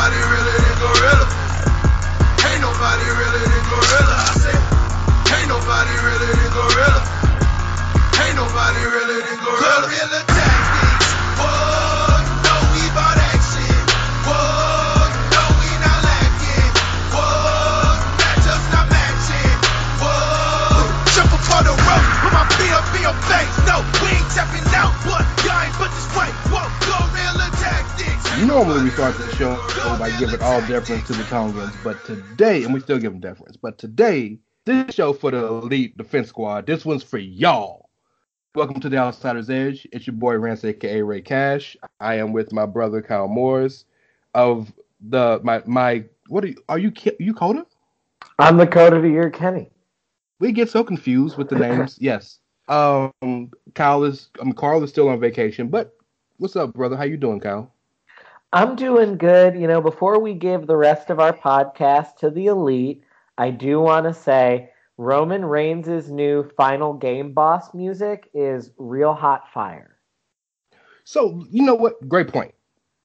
Ain't nobody really than Gorilla. Ain't nobody really than Gorilla. I said, ain't nobody really than Gorilla. Ain't nobody really than Gorilla. Guerrilla tactics. Normally we start the show by giving all deference to the Tongans, but today, and we still give them deference, but today, this show for the elite defense squad. This one's for y'all. Welcome to the Outsider's Edge. It's your boy Rance, aka Ray Cash. I am with my brother Kyle Morris of the my my. What are you? Are you Ki- you Kota? I'm the Kota to your Kenny. We get so confused with the names. yes. Um, Kyle is. Um, Carl is still on vacation, but what's up, brother? How you doing, Kyle? I'm doing good. You know, before we give the rest of our podcast to the elite, I do want to say Roman Reigns' new final game boss music is real hot fire. So you know what? Great point.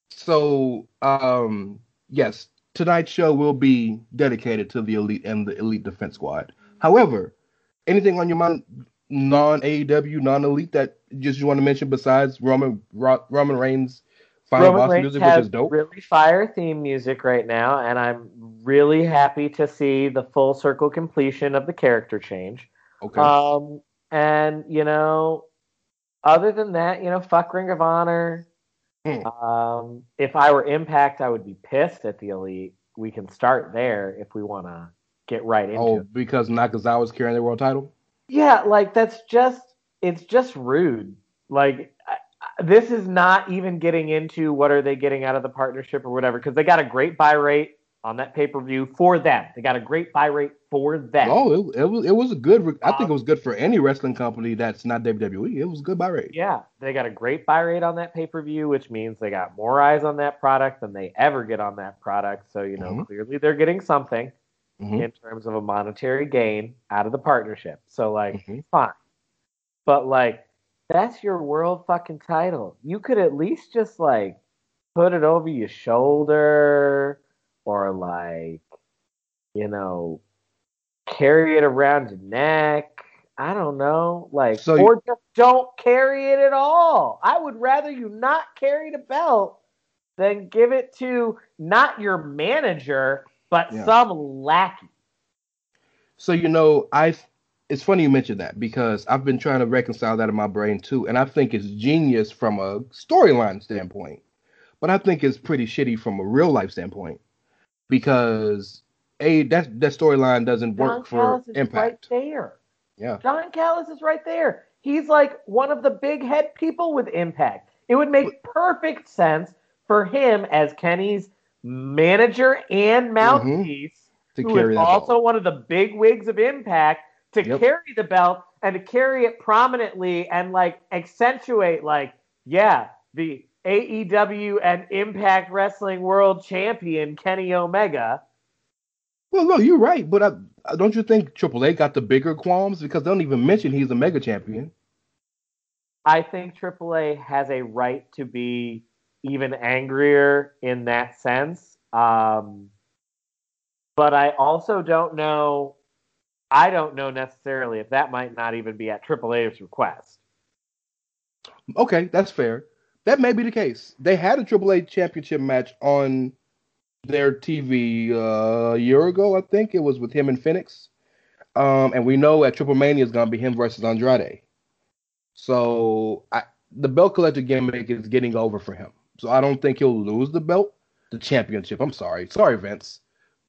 So um, yes, tonight's show will be dedicated to the elite and the elite defense squad. However, anything on your mind, non AEW, non elite that just you want to mention besides Roman Roman Reigns final Roman boss Reigns music, which is dope. really fire theme music right now, and I'm really happy to see the full circle completion of the character change. Okay. Um, and you know, other than that, you know, fuck Ring of Honor. Hmm. Um, if I were Impact, I would be pissed at the Elite. We can start there if we want to get right into oh, it. because Nakazawa's carrying the world title. Yeah, like that's just it's just rude. Like this is not even getting into what are they getting out of the partnership or whatever because they got a great buy rate on that pay per view for them. They got a great buy rate for them. Oh, it, it was it was a good. I think it was good for any wrestling company that's not WWE. It was a good buy rate. Yeah, they got a great buy rate on that pay per view, which means they got more eyes on that product than they ever get on that product. So, you know, Mhm. clearly they're getting something Mhm. in terms of a monetary gain out of the partnership. So, like, Mhm. fine. But, like, that's your world fucking title. You could at least just, like, put it over your shoulder or, like, you know, carry it around your neck. I don't know. Like, So you- or just don't carry it at all. I would rather you not carry the belt than give it to not your manager, but Yeah. some lackey. So you know, I it's funny you mentioned that because I've been trying to reconcile that in my brain too, and I think it's genius from a storyline standpoint, but I think it's pretty shitty from a real life standpoint because a that that storyline doesn't Don work for Callis is right Impact. there. Yeah. Don Callis is right there. He's like one of the big head people with impact. It would make perfect sense for him as Kenny's manager and mouthpiece, Mm-hmm. To who carry is that also belt. one of the big wigs of impact, to Yep. carry the belt and to carry it prominently and like accentuate like, yeah, the AEW and Impact Wrestling World Champion Kenny Omega. Well, no, you're right, but I, don't you think Triple A got the bigger qualms because they don't even mention he's a mega champion? I think AAA has a right to be even angrier in that sense. Um, but I also don't know. I don't know necessarily if that might not even be at AAA's request. Okay, that's fair. That may be the case. They had a Triple A championship match on their TV uh, a year ago, I think it was with him and Fénix. Um, and we know at Triple Mania is gonna be him versus Andrade. So I, the belt collector gimmick is getting over for him. So I don't think he'll lose the belt, the championship. I'm sorry, sorry Vince,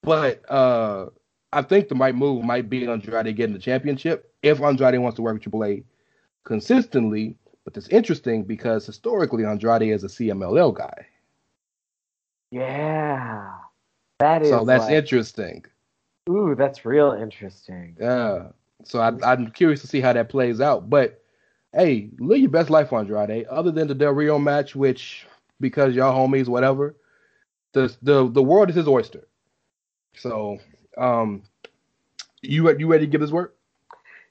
but uh, I think the right move might be Andrade getting the championship if Andrade wants to work with Triple A consistently. But it's interesting because historically Andrade is a CMLL guy, Yeah, that is. so that's like- interesting. Ooh, that's real interesting. Yeah. So I, I'm curious to see how that plays out. But hey, live your best life, Andrade. Other than the Del Rio match, which because y'all homies, whatever, the the the world is his oyster. So, um, you you ready to give this work?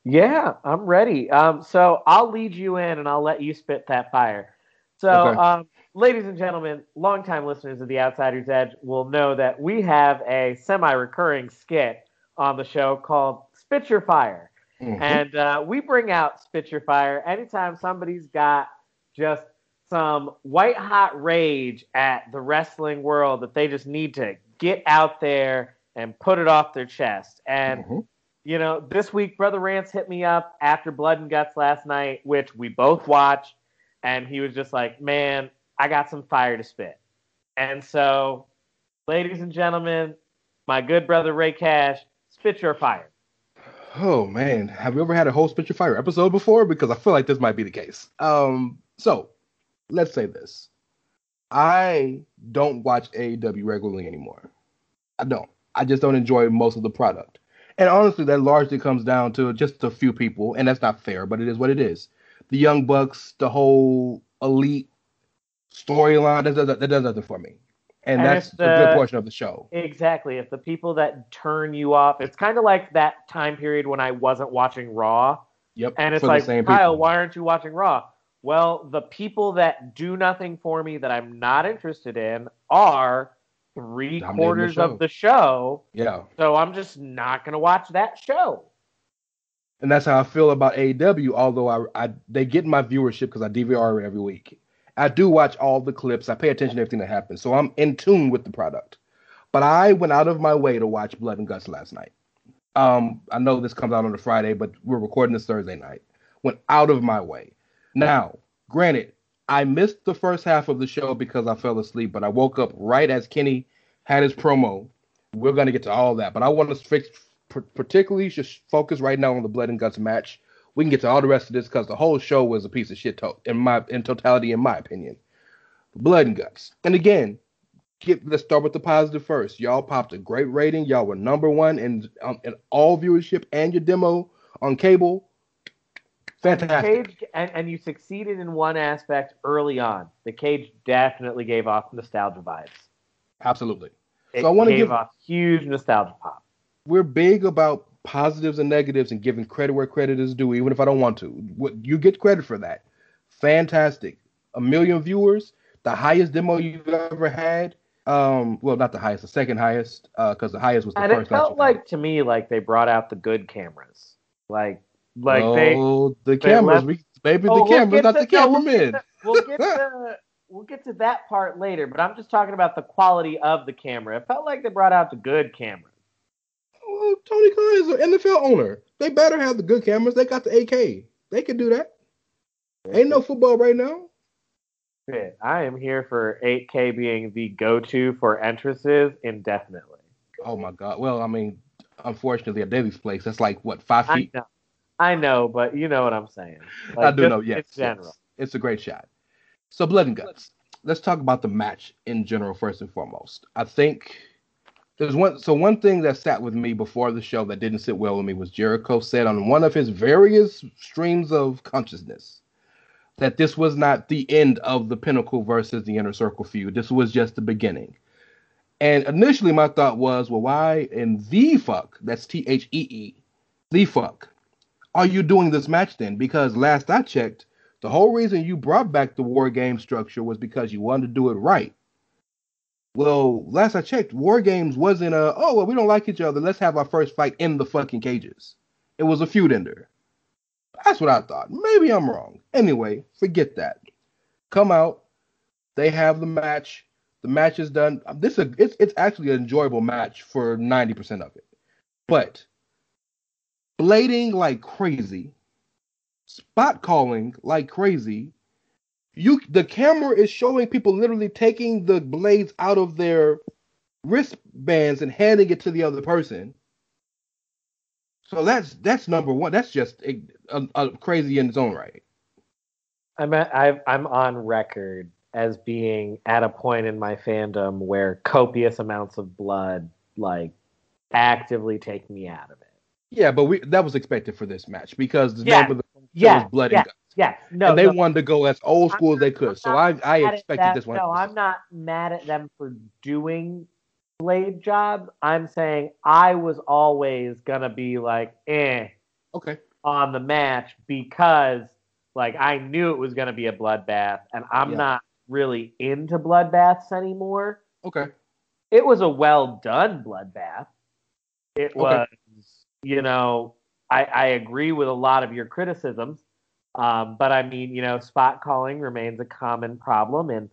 Yeah, I'm ready. Um, so I'll lead you in and I'll let you spit that fire. So, Okay. um, ladies and gentlemen, longtime listeners of The Outsider's Edge will know that we have a semi recurring skit on the show called Spit Your Fire. Mhm. And uh, we bring out Spit Your Fire anytime somebody's got just some white hot rage at the wrestling world that they just need to get out there and put it off their chest. And Mhm. you know, this week, Brother Rance hit me up after Blood and Guts last night, which we both watched, and he was just like, man, I got some fire to spit. And so, ladies and gentlemen, my good brother Ray Cash, spit your fire. Oh man, have you ever had a whole Spit Your Fire episode before? Because I feel like this might be the case. Um, so let's say this: I don't watch AEW regularly anymore. I don't. I just don't enjoy most of the product, and honestly, that largely comes down to just a few people, and that's not fair, but it is what it is. The Young Bucks, the whole elite storyline, that does, that does nothing for me, and, And that's it's a good portion of the show. Exactly. If the people that turn you off, it's kind of like that time period when I wasn't watching Raw. Yep, And it's like, Kyle, people. why aren't you watching Raw? Well, the people that do nothing for me that I'm not interested in are three quarters show. of the show. Yeah. So I'm just not to watch that show. and that's how I feel about AEW. Although I, I they get my viewership because I DVR every week. I do watch all the clips. I pay attention to everything that happens, so I'm in tune with the product. But I went out of my way to watch Blood and Guts last night. Um, I know this comes out on a Friday, but we're recording this Thursday night. Went out of my way. Now, granted, I missed the first half of the show because I fell asleep, but I woke up right as Kenny had his promo. We're gonna get to all that, but I want to fix particularly just focus right now on the blood and guts match. We can get to all the rest of this because the whole show was a piece of shit to- in my in totality, in my opinion. Blood and guts, and again, get, let's start with the positive first. Y'all popped a great rating. Y'all were number one in um, in all viewership and your demo on cable. Fantastic. Cage, and, and you succeeded in one aspect early on. The cage definitely gave off nostalgia vibes. Absolutely. It So I wanna give- off huge nostalgia pop. we're big about positives and negatives and giving credit where credit is due, even if I don't want to. You get credit for that. Fantastic. A million viewers, the highest demo you've ever had. Um, well, not the highest, the second highest, because the highest was the And it first. match felt like to me like they brought out the good cameras. Like like they oh, the they cameras, left- we, baby, Oh, the we'll cameras, not the we'll cameramen. get to- we'll get to we'll get to that part later, but I'm just talking about the quality of the camera. It felt like they brought out the good cameras. Well, oh, Tony Khan is an NFL owner. They better have the good cameras. They got the 8K. They can do that. Ain't no football right now. I am here for 8K being the go-to for entrances indefinitely. Oh my god. Well, I mean, unfortunately, at Daily's place, that's like what five I feet. know, I know, but you know what I'm saying. I do know. Yes, In general. yes. it's a great shot. So blood and guts. Let's talk about the match in general first and foremost. I think there's one. So one thing that sat with me before the show that didn't sit well with me was Jericho said on one of his various streams of consciousness that this was not the end of the Pinnacle versus the Inner Circle feud. This was just the beginning. And initially, my thought was, well, why in the fuck? That's T H E E, the fuck. Are you doing this match then? Because last I checked, the whole reason you brought back the war game structure was because you wanted to do it right. Well, last I checked, war games wasn't a oh well we don't like each other. Let's have our first fight in the fucking cages. It was a feud ender. That's what I thought. Maybe I'm wrong. Anyway, forget that. Come out. They have the match. The match is done. This is a, it's it's actually an enjoyable match for 90% of it. But blading like crazy, spot calling like crazy. You the camera is showing people literally taking the blades out of their wristbands and handing it to the other person. So that's that's number one. That's just a, a, a crazy in its own right. I'm at, I've, I'm on record as being at a point in my fandom where copious amounts of blood like actively take me out of it. Yeah, but we that was expected for this match because the Yeah, name of the yeah, was Blood yeah, and Guts, Yes, no, and they no, wanted to go as old school as they could. So I I expected this one. No, I'm not mad at them for doing blade job. I'm saying I was always gonna be like, eh, Okay. on the match because like I knew it was gonna be a bloodbath, and I'm Yeah. not really into bloodbaths anymore. Okay. It was a well done bloodbath. It Okay. was, you know, I, I agree with a lot of your criticisms. Um, but I mean, you know, spot calling remains a common problem in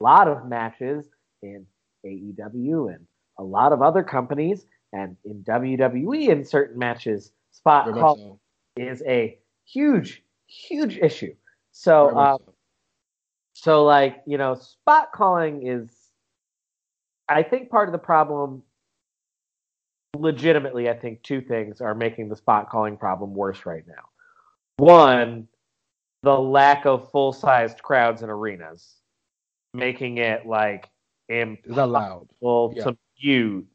a lot of matches in AEW and a lot of other companies and in WWE in certain matches. Spot Very much call so. is a huge, huge issue. So, uh, so. so like you know, spot calling is, I think, part of the problem. Legitimately, I think two things are making the spot calling problem worse right now. One, the lack of full sized crowds in arenas, making it like Is that loud? impossible Yeah. to mute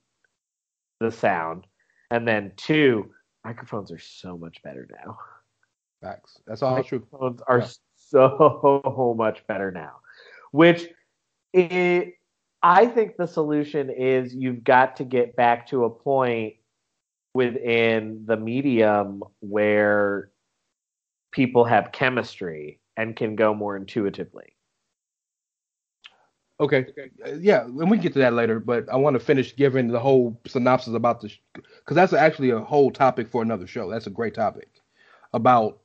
the sound. And then two, microphones are so much better now. Facts. That's all true. Microphones are Yeah. so much better now. Which it, I think the solution is you've got to get back to a point within the medium where people have chemistry and can go more intuitively. Okay. Uh, Yeah, and we can get to that later, but I want to finish giving the whole synopsis about this because that's actually a whole topic for another show. That's a great topic about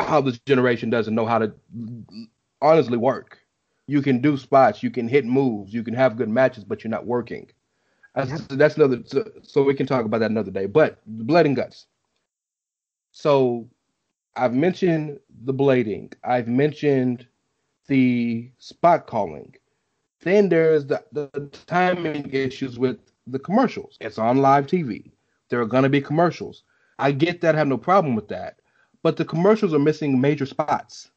how this generation doesn't know how to honestly work. You can do spots, you can hit moves, you can have good matches, but you're not working. That's, that's another. So, so we can talk about that another day. But blood and guts. So I've mentioned the blading. I've mentioned the spot calling. Then there's the, the timing issues with the commercials. It's on live TV. There are going to be commercials. I get that, I have no problem with that. But the commercials are missing major spots.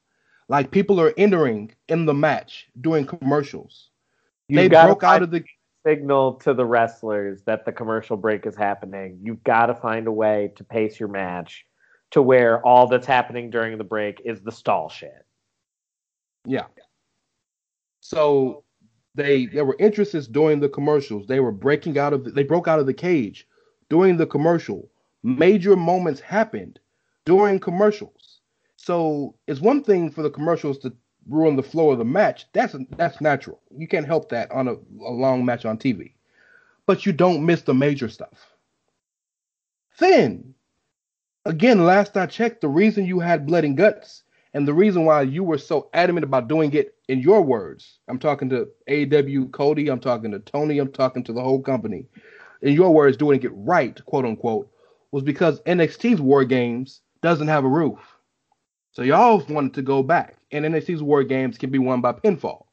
Like people are entering in the match doing commercials. You've they broke out of the signal to the wrestlers that the commercial break is happening. You've got to find a way to pace your match to where all that's happening during the break is the stall shit. Yeah. So they there were entrances during the commercials. They were breaking out of the, they broke out of the cage during the commercial. Major moments happened during commercials. So it's one thing for the commercials to ruin the flow of the match. That's that's natural. You can't help that on a, a long match on TV. But you don't miss the major stuff. Then again, last I checked, the reason you had blood and guts and the reason why you were so adamant about doing it in your words, I'm talking to AW Cody, I'm talking to Tony, I'm talking to the whole company. In your words, doing it right, quote unquote, was because NXT's War Games doesn't have a roof. So y'all wanted to go back, and NXT's War Games can be won by pinfall.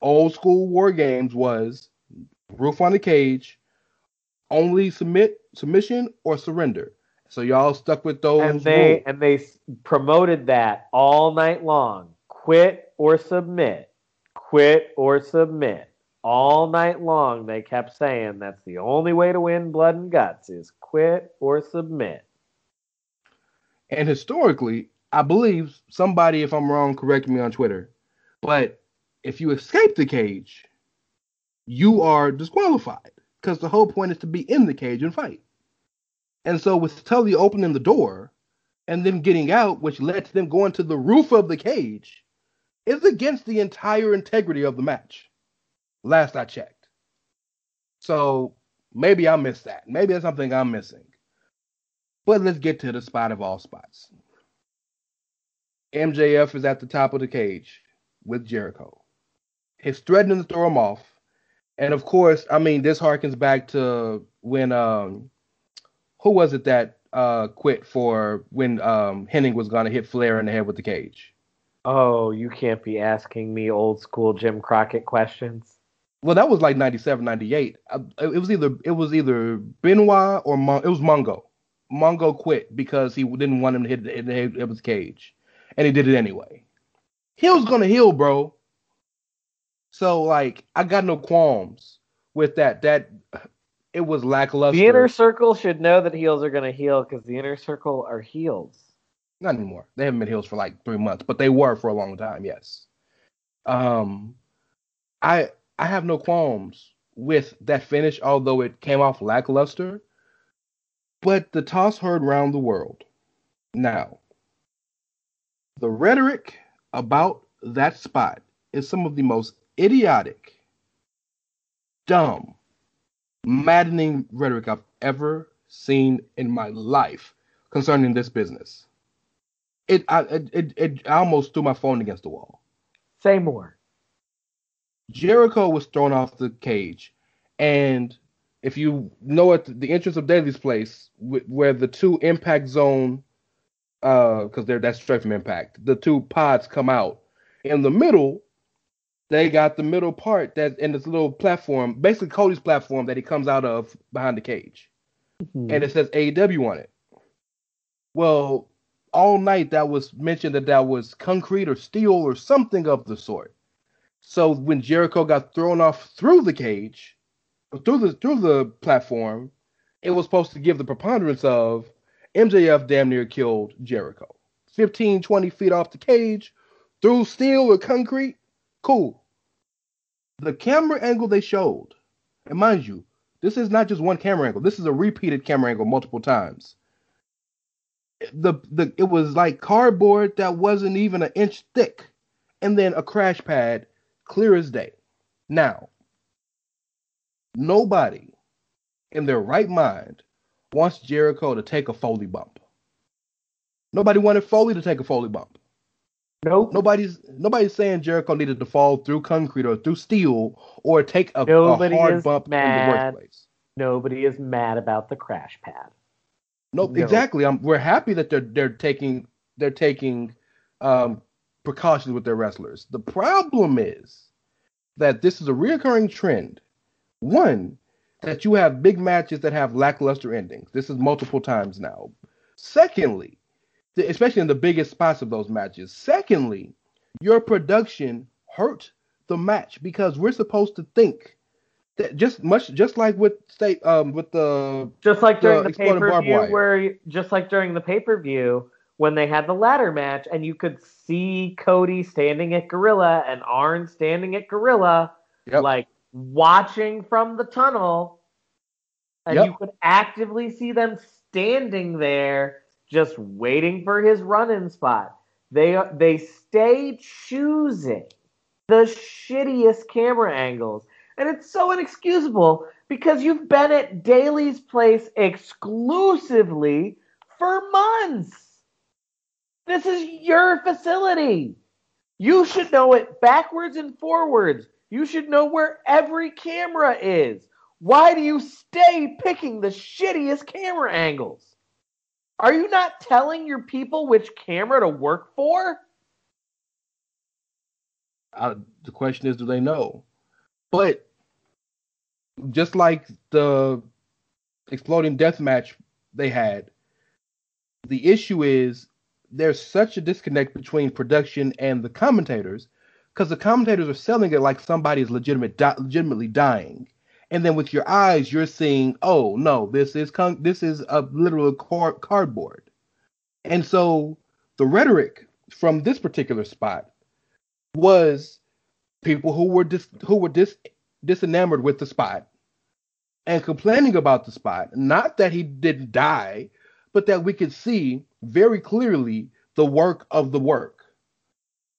Old school War Games was roof on the cage, only submit submission or surrender. So y'all stuck with those. and they rules. and they promoted that all night long. Quit or submit. Quit or submit. All night long they kept saying that's the only way to win blood and guts is quit or submit. And historically, I believe somebody, if I'm wrong, correct me on Twitter. But if you escape the cage, you are disqualified because the whole point is to be in the cage and fight. And so with Tully opening the door and then getting out, which led to them going to the roof of the cage, is against the entire integrity of the match. Last I checked. So maybe I missed that. Maybe that's something I'm missing. But let's get to the spot of all spots. MJF is at the top of the cage with Jericho. He's threatening to throw him off. And of course, I mean, this harkens back to when um who was it that uh quit for when um Henning was gonna hit Flair in the head with the cage? Oh, you can't be asking me old school Jim Crockett questions. Well, that was like 97, 98. Uh, It was either it was either Benoit or Mon- it was Mongo. Mongo quit because he didn't want him to hit the, hit the head of his cage, and he did it anyway. He was gonna heal, bro. So like, I got no qualms with that. That it was lackluster. The inner circle should know that heels are going to heal because the inner circle are heels. Not anymore. They haven't been heels for like three months, but they were for a long time. Yes. Um, I I have no qualms with that finish, although it came off lackluster. But the toss heard round the world. Now, the rhetoric about that spot is some of the most idiotic, dumb, maddening rhetoric I've ever seen in my life concerning this business. It I it, it, it I almost threw my phone against the wall. Say more. Jericho was thrown off the cage, and if you know at the entrance of Daily's place, where the two Impact Zone, uh, because they're that's straight from Impact, the two pods come out in the middle. They got the middle part that in this little platform, basically Cody's platform that he comes out of behind the cage, and it says AEW on it. Well, all night that was mentioned that that was concrete or steel or something of the sort. So when Jericho got thrown off through the cage, through the through the platform, it was supposed to give the preponderance of MJF damn near killed Jericho. 15, 20 feet off the cage, through steel or concrete, cool. The camera angle they showed, and mind you, this is not just one camera angle. This is a repeated camera angle multiple times. The the it was like cardboard that wasn't even an inch thick, and then a crash pad clear as day. Now, nobody in their right mind wants Jericho to take a Foley bump. Nobody wanted Foley to take a Foley bump. Nope. Nobody's nobody's saying Jericho needed to fall through concrete or through steel or take a, a hard bump in the mad. workplace. Nobody is mad about the crash pad. Nope, No. exactly. I'm, we're happy that they're they're taking they're taking um, precautions with their wrestlers. The problem is that this is a reoccurring trend. One, that you have big matches that have lackluster endings. This is multiple times now. Secondly, especially in the biggest spots of those matches. Secondly, your production hurt the match because we're supposed to think that just much just like with state um with the Just like during the exploding pay per view where just like during the pay per view when they had the ladder match, and you could see Cody standing at Gorilla and Arn standing at Gorilla, Yep. like watching from the tunnel, and Yep. you could actively see them standing there, just waiting for his run-in spot. They they stay choosing the shittiest camera angles. And it's so inexcusable because you've been at Daily's place exclusively for months. This is your facility. You should know it backwards and forwards. You should know where every camera is. Why do you stay picking the shittiest camera angles? Are you not telling your people which camera to work for? uh, the question is, do they know? But just like the exploding death match they had. The issue is there's such a disconnect between production and the commentators because the commentators are selling it like somebody is legitimate, di- legitimately dying, and then with your eyes you're seeing, oh no, this is con- this is a literal car- cardboard, and so the rhetoric from this particular spot was people who were dis- who were dis- disenamored with the spot and complaining about the spot. Not that he didn't die, but that we could see very clearly the work of the work.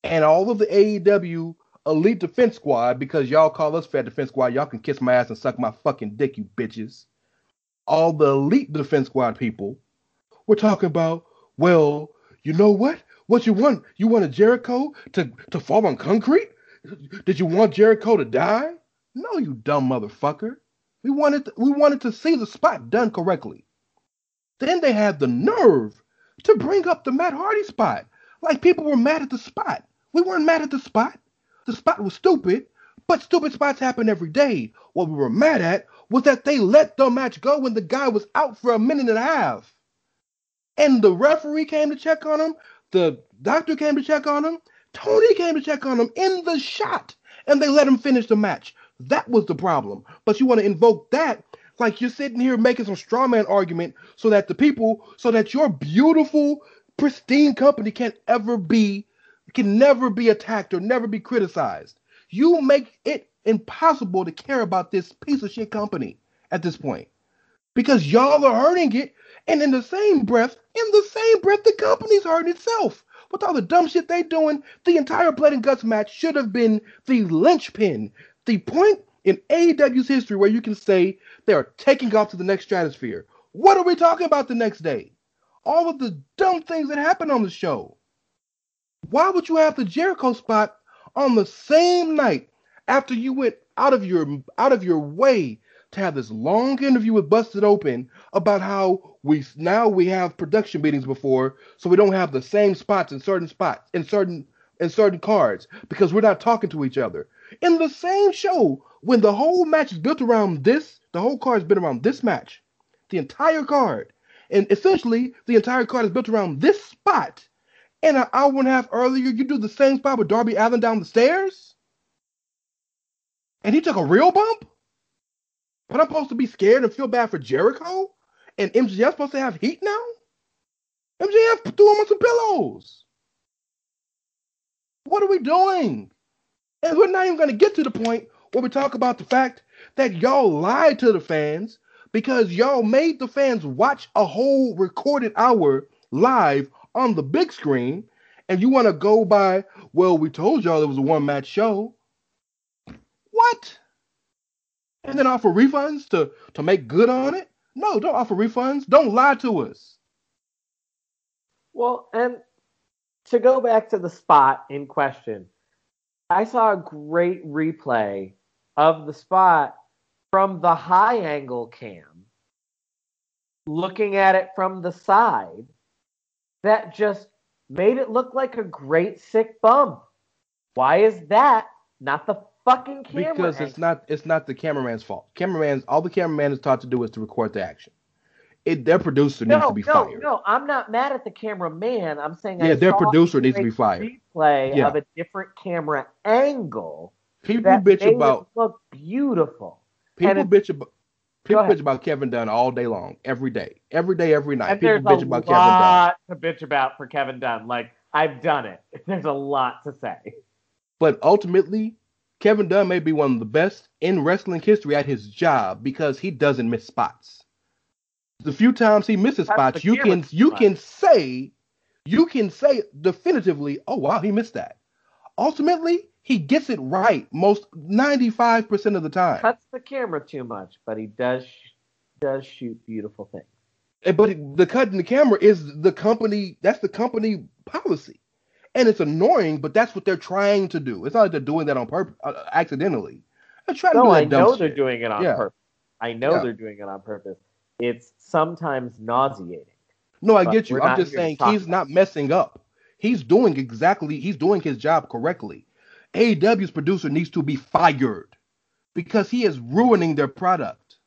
And all of the AEW Elite Defense Squad, because y'all call us Fat Defense Squad, y'all can kiss my ass and suck my fucking dick, you bitches. All the Elite Defense Squad people we're talking about, well, you know what? What you want? You want a Jericho to, to fall on concrete? Did you want Jericho to die? No, you dumb motherfucker. We wanted we wanted to see the spot done correctly. Then they had the nerve to bring up the Matt Hardy spot. Like people were mad at the spot. We weren't mad at the spot. The spot was stupid, but stupid spots happen every day. What we were mad at was that they let the match go when the guy was out for a minute and a half. And the referee came to check on him. The doctor came to check on him. Tony came to check on him in the shot. And they let him finish the match. That was the problem. But you want to invoke that like you're sitting here making some straw man argument so that the people, so that your beautiful, pristine company can't ever be, can never be attacked or never be criticized. You make it impossible to care about this piece of shit company at this point because y'all are hurting it. And in the same breath, in the same breath, the company's hurting itself. With all the dumb shit they doing, the entire Blood and Guts match should have been the linchpin, the point in AEW's history where you can say they are taking off to the next stratosphere. What are we talking about the next day? All of the dumb things that happened on the show. Why would you have the Jericho spot on the same night after you went out of your out of your way to have this long interview with Busted Open about how we now we have production meetings before, so we don't have the same spots in certain spots in certain in certain cards because we're not talking to each other. In the same show, when the whole match is built around this, the whole card is built around this match, the entire card, and essentially the entire card is built around this spot. And an hour and a half earlier, you do the same spot with Darby Allin down the stairs, and he took a real bump. But I'm supposed to be scared and feel bad for Jericho? And MJF supposed to have heat now? MJF threw him on some pillows. What are we doing? And we're not even going to get to the point where we talk about the fact that y'all lied to the fans because y'all made the fans watch a whole recorded hour live on the big screen. And you want to go by, well, we told y'all it was a one match show. What? And then offer refunds to, to make good on it? No, don't offer refunds. Don't lie to us. Well, and to go back to the spot in question, I saw a great replay of the spot from the high angle cam, looking at it from the side, that just made it look like a great sick bum. Why is that not the fucking camera? Because it's not it's not the cameraman's fault. Cameraman's all the cameraman is taught to do is to record the action. It their producer needs to be no, fired. no. I'm not mad at the cameraman. I'm saying I Yeah, their saw producer needs to be fired. Replay Yeah. of a different camera angle People bitch about look beautiful. people and bitch about people bitch about Kevin Dunn all day long, every day, every day, every night. And people there's bitch a about Kevin Dunn. lot to bitch about for Kevin Dunn. Like I've done it. There's a lot to say. But ultimately, Kevin Dunn may be one of the best in wrestling history at his job because he doesn't miss spots. The few times he misses That's spots, you can you spot. can say you can say definitively, oh wow, he missed that. Ultimately, he gets it right most 95% of the time. Cuts the camera too much, but he does does shoot beautiful things. But it- the cut in the camera is the company. That's the company policy, and it's annoying. But that's what they're trying to do. It's not like they're doing that on purpose, uh, accidentally. They're trying to No, do that I know they're shit. doing it on Yeah. purpose. I know Yeah. they're doing it on purpose. It's sometimes nauseating. No, I get you. I'm just saying he's not messing up. He's doing exactly. He's doing his job correctly. AEW's producer needs to be fired because he is ruining their product.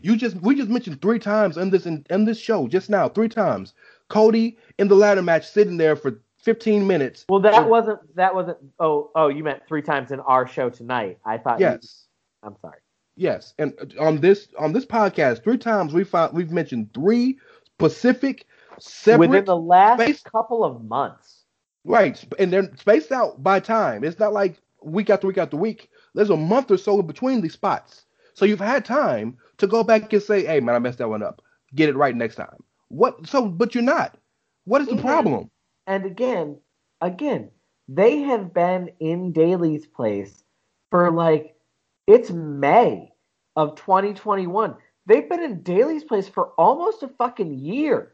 You just we just mentioned three times in this in, in this show just now, three times. Cody in the ladder match sitting there for 15 minutes. Well, that wasn't that wasn't. Oh, oh, you meant three times in our show tonight. I thought. you- Yes. I'm sorry. Yes, and on this on this podcast, three times we found we've mentioned three specific separate Within the last space- couple of months. Right, and they're spaced out by time. It's not like week after week after week. There's a month or so in between these spots, so you've had time to go back and say, "Hey, man, I messed that one up. Get it right next time." What? So, but you're not. What is the Yeah. problem? And again, again, they have been in Daily's place for like it's May of 2021. They've been in Daily's place for almost a fucking year.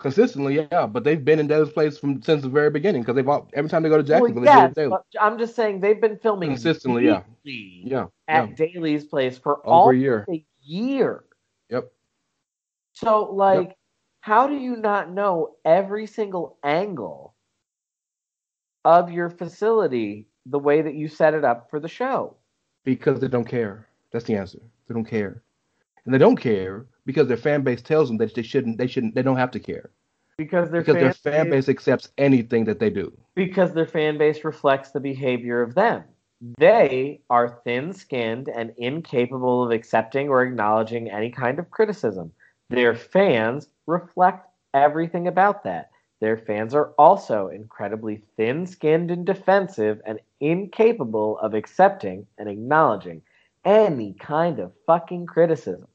Consistently, yeah, but they've been in Daily's place from since the very beginning because they've all, every time they go to Well, Jacksonville, yes, they do I'm just saying they've been filming Consistently, yeah. Yeah, at yeah, Daily's place for over a year. a year. Yep. So, like, how do you not know every single angle of your facility the way that you set it up for the show? Because they don't care. That's the answer. They don't care, and they don't care because their fan base tells them that they shouldn't. They shouldn't. They don't have to care Because their because fan, their fan base accepts anything that they do. because their fan base reflects the behavior of them. They are thin-skinned and incapable of accepting or acknowledging any kind of criticism. Their fans reflect everything about that. Their fans are also incredibly thin-skinned and defensive and incapable of accepting and acknowledging any kind of fucking criticism.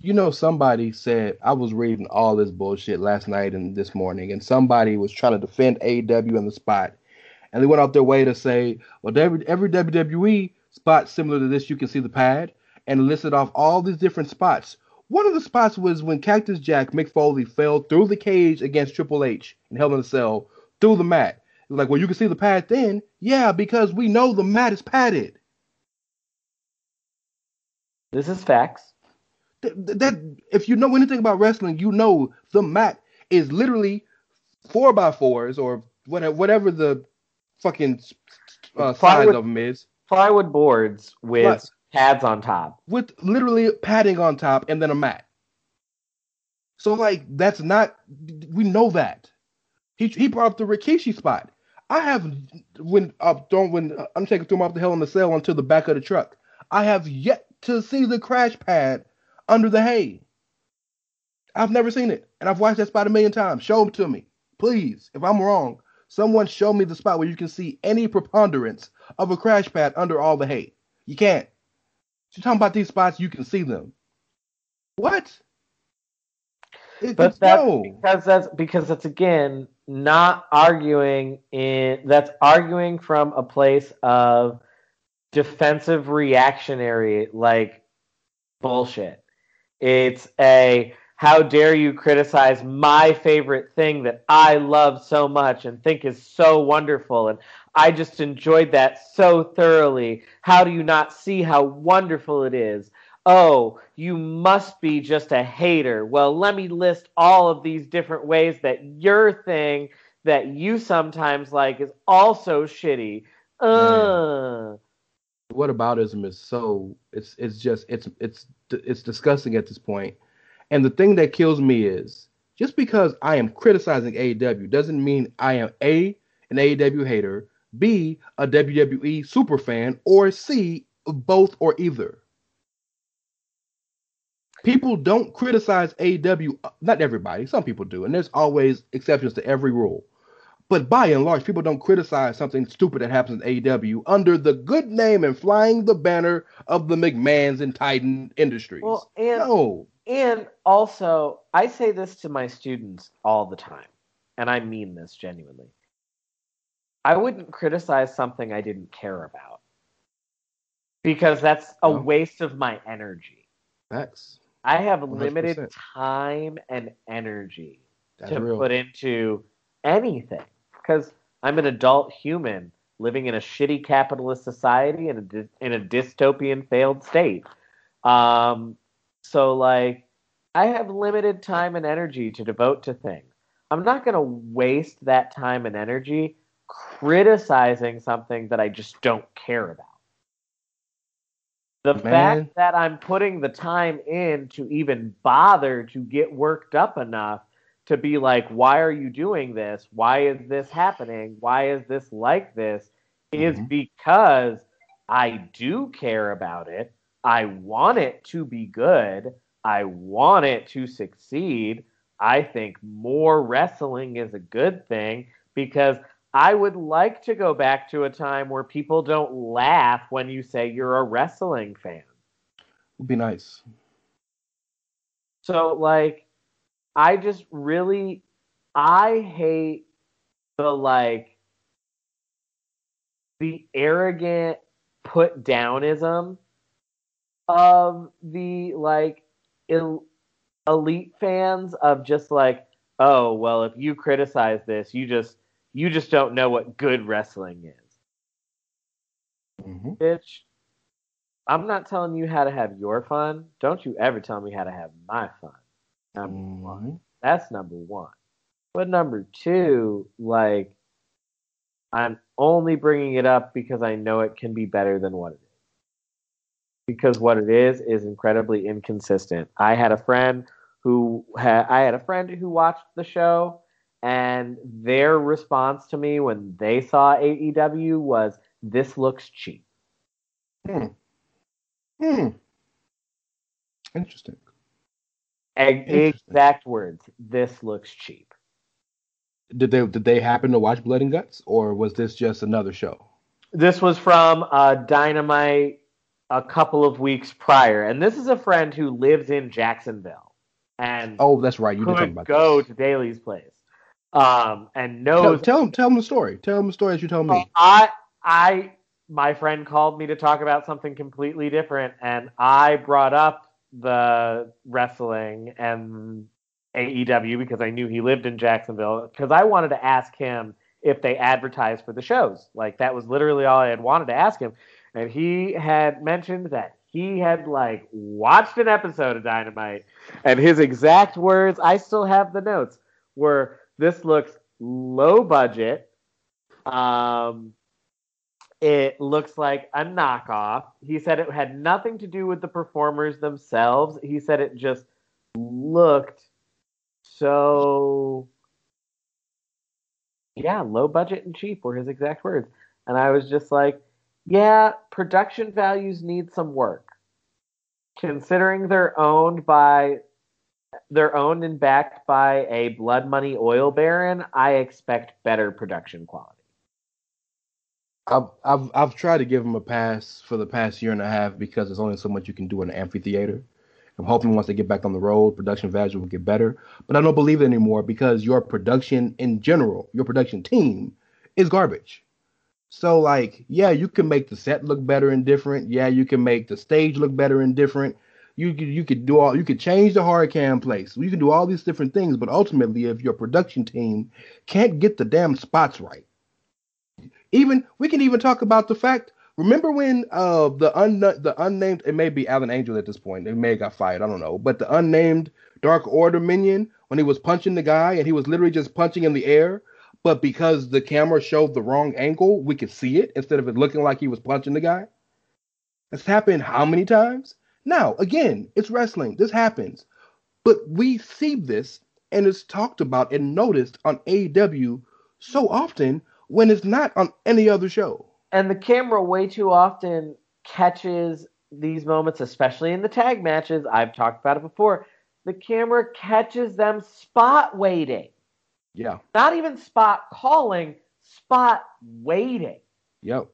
You know, somebody said I was reading all this bullshit last night and this morning, and somebody was trying to defend AEW in the spot, and they went out their way to say, well, every every WWE spot similar to this, you can see the pad, and listed off all these different spots. One of the spots was when Cactus Jack Mick Foley fell through the cage against Triple H and Hell in a Cell through the mat. Like, well, you can see the pad then, yeah, because we know the mat is padded. This is facts. Th- th- that if you know anything about wrestling, you know the mat is literally four by fours or whatever, whatever the fucking uh, size of them is, Plywood boards with pads on top. with literally padding on top and then a mat. So like that's not we know that. He he brought up the Rikishi spot. I have when up don't when Undertaker threw him off the hell in the cell onto the back of the truck. I have yet to see the crash pad under the hay. I've never seen it, and I've watched that spot a million times. Show it to me, please. If I'm wrong, someone show me the spot where you can see any preponderance of a crash pad under all the hay. You can't. You're talking about these spots, you can see them. What? It- But that's no. because that's because that's again not arguing in that's arguing from a place of defensive reactionary like bullshit. It's a how dare you criticize my favorite thing that I love so much and think is so wonderful and I just enjoyed that so thoroughly. How do you not see how wonderful it is? Oh, you must be just a hater. Well, let me list all of these different ways that your thing that you sometimes like is also shitty. Uh, aboutism is so it's it's just it's it's it's disgusting at this point. And the thing that kills me is just because I am criticizing AEW doesn't mean I am A an AEW hater, B a WWE super fan, or C both or either. People don't criticize AEW, uh, not everybody, some people do, and there's always exceptions to every rule. But by and large, people don't criticize something stupid that happens in AEW under the good name and flying the banner of the McMahons and Titan Industries. well, and no, And also, I say this to my students all the time, and I mean this genuinely. I wouldn't criticize something I didn't care about because that's a No. waste of my energy. facts. I have 100%. limited time and energy That's to real. put into anything because I'm an adult human living in a shitty capitalist society in a dy- in a dystopian failed state. Um, so like I have limited time and energy to devote to things. I'm not going to waste that time and energy criticizing something that I just don't care about. The Man. fact that I'm putting the time in to even bother to get worked up enough to be like, why are you doing this? Why is this happening? Why is this like this? Is Mhm. because I do care about it. I want it to be good. I want it to succeed. I think more wrestling is a good thing because I would like to go back to a time where people don't laugh when you say you're a wrestling fan. Would be nice. So like I just really I hate the like the arrogant put downism of the like el- elite fans of just like oh well if you criticize this you just you just don't know what good wrestling is. Hmm bitch i'm not telling you how to have your fun. Don't you ever tell me how to have my fun number one Mhm. that's number one. But number two, like, I'm only bringing it up because I know it can be better than what it is. Because what it is is incredibly inconsistent. I had a friend who ha- I had a friend who watched the show, and their response to me when they saw AEW was, "This looks cheap." Hmm. Hmm. Interesting. Exact words. This looks cheap. Did they did they happen to watch Blood and Guts, or was this just another show? This was from uh, Dynamite a couple of weeks prior, and this is a friend who lives in Jacksonville and Oh, that's right. You did talk could about go this. to Daily's place, um, and Tell, knows. tell him tell him the story. Tell him the story as you tell me. I, I, my friend called me to talk about something completely different, and I brought up the wrestling and AEW because I knew he lived in Jacksonville because I wanted to ask him if they advertised for the shows. Like that was literally all I had wanted to ask him. And he had mentioned that he had like watched an episode of Dynamite and his exact words, I still have the notes, were this looks low budget. Um it looks like a knockoff. He said it had nothing to do with the performers themselves. He said it just looked so yeah, low budget and cheap were his exact words. And I was just like, yeah, production values need some work. Considering they're owned by they're owned and backed by a blood money oil baron, I expect better production quality. I've I've I've tried to give him a pass for the past year and a half because there's only so much you can do in an amphitheater. I'm hoping once they get back on the road, production values will get better. But I don't believe it anymore because your production in general, your production team, is garbage. So like, yeah, you can make the set look better and different. Yeah, you can make the stage look better and different. You could you could do all you could change the hard cam place. You can do all these different things, but ultimately, if your production team can't get the damn spots right, even we can even talk about the fact. Remember when uh the un the unnamed it may be Alan Angel at this point. It may have got fired. I don't know. But the unnamed Dark Order minion when he was punching the guy and he was literally just punching in the air. But because the camera showed the wrong angle, we could see it instead of it looking like he was punching the guy. It's happened how many times? Now, again, it's wrestling. This happens. But we see this and it's talked about and noticed on AEW so often when it's not on any other show. and the camera way too often catches these moments, especially in the tag matches. I've talked about it before. The camera catches them spot waiting, Yeah. not even spot calling, spot waiting. Yep.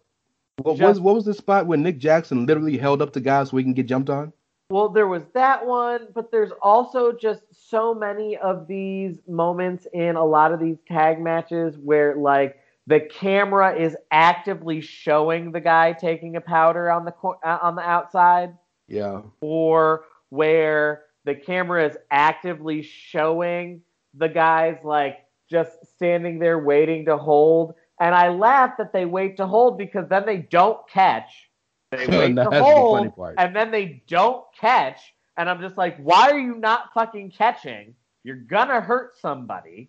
What Just- was what was the spot where Nick Jackson literally held up the guy so he can get jumped on? Well, there was that one, but there's also just so many of these moments in a lot of these tag matches where like the camera is actively showing the guy taking a powder on the cor- uh, on the outside. Yeah. or where the camera is actively showing the guys like just standing there waiting to hold. And I laugh that they wait to hold because then they don't catch. They wait to the hold, funny part. and then they don't catch. And I'm just like, why are you not fucking catching? You're gonna hurt somebody.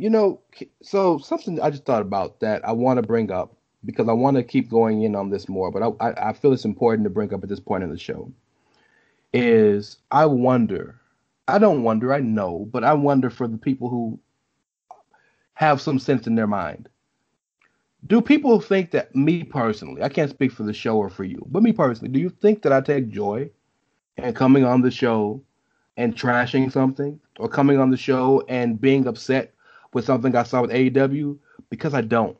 You know, so something I just thought about that I want to bring up because I want to keep going in on this more, but I, I, feel it's important to bring up at this point in the show. Is I wonder, I don't wonder, I know, but I wonder for the people who have some sense in their mind. Do people think that me personally, I can't speak for the show or for you, but me personally, do you think that I take joy in coming on the show and trashing something or coming on the show and being upset with something I saw with AEW because I don't.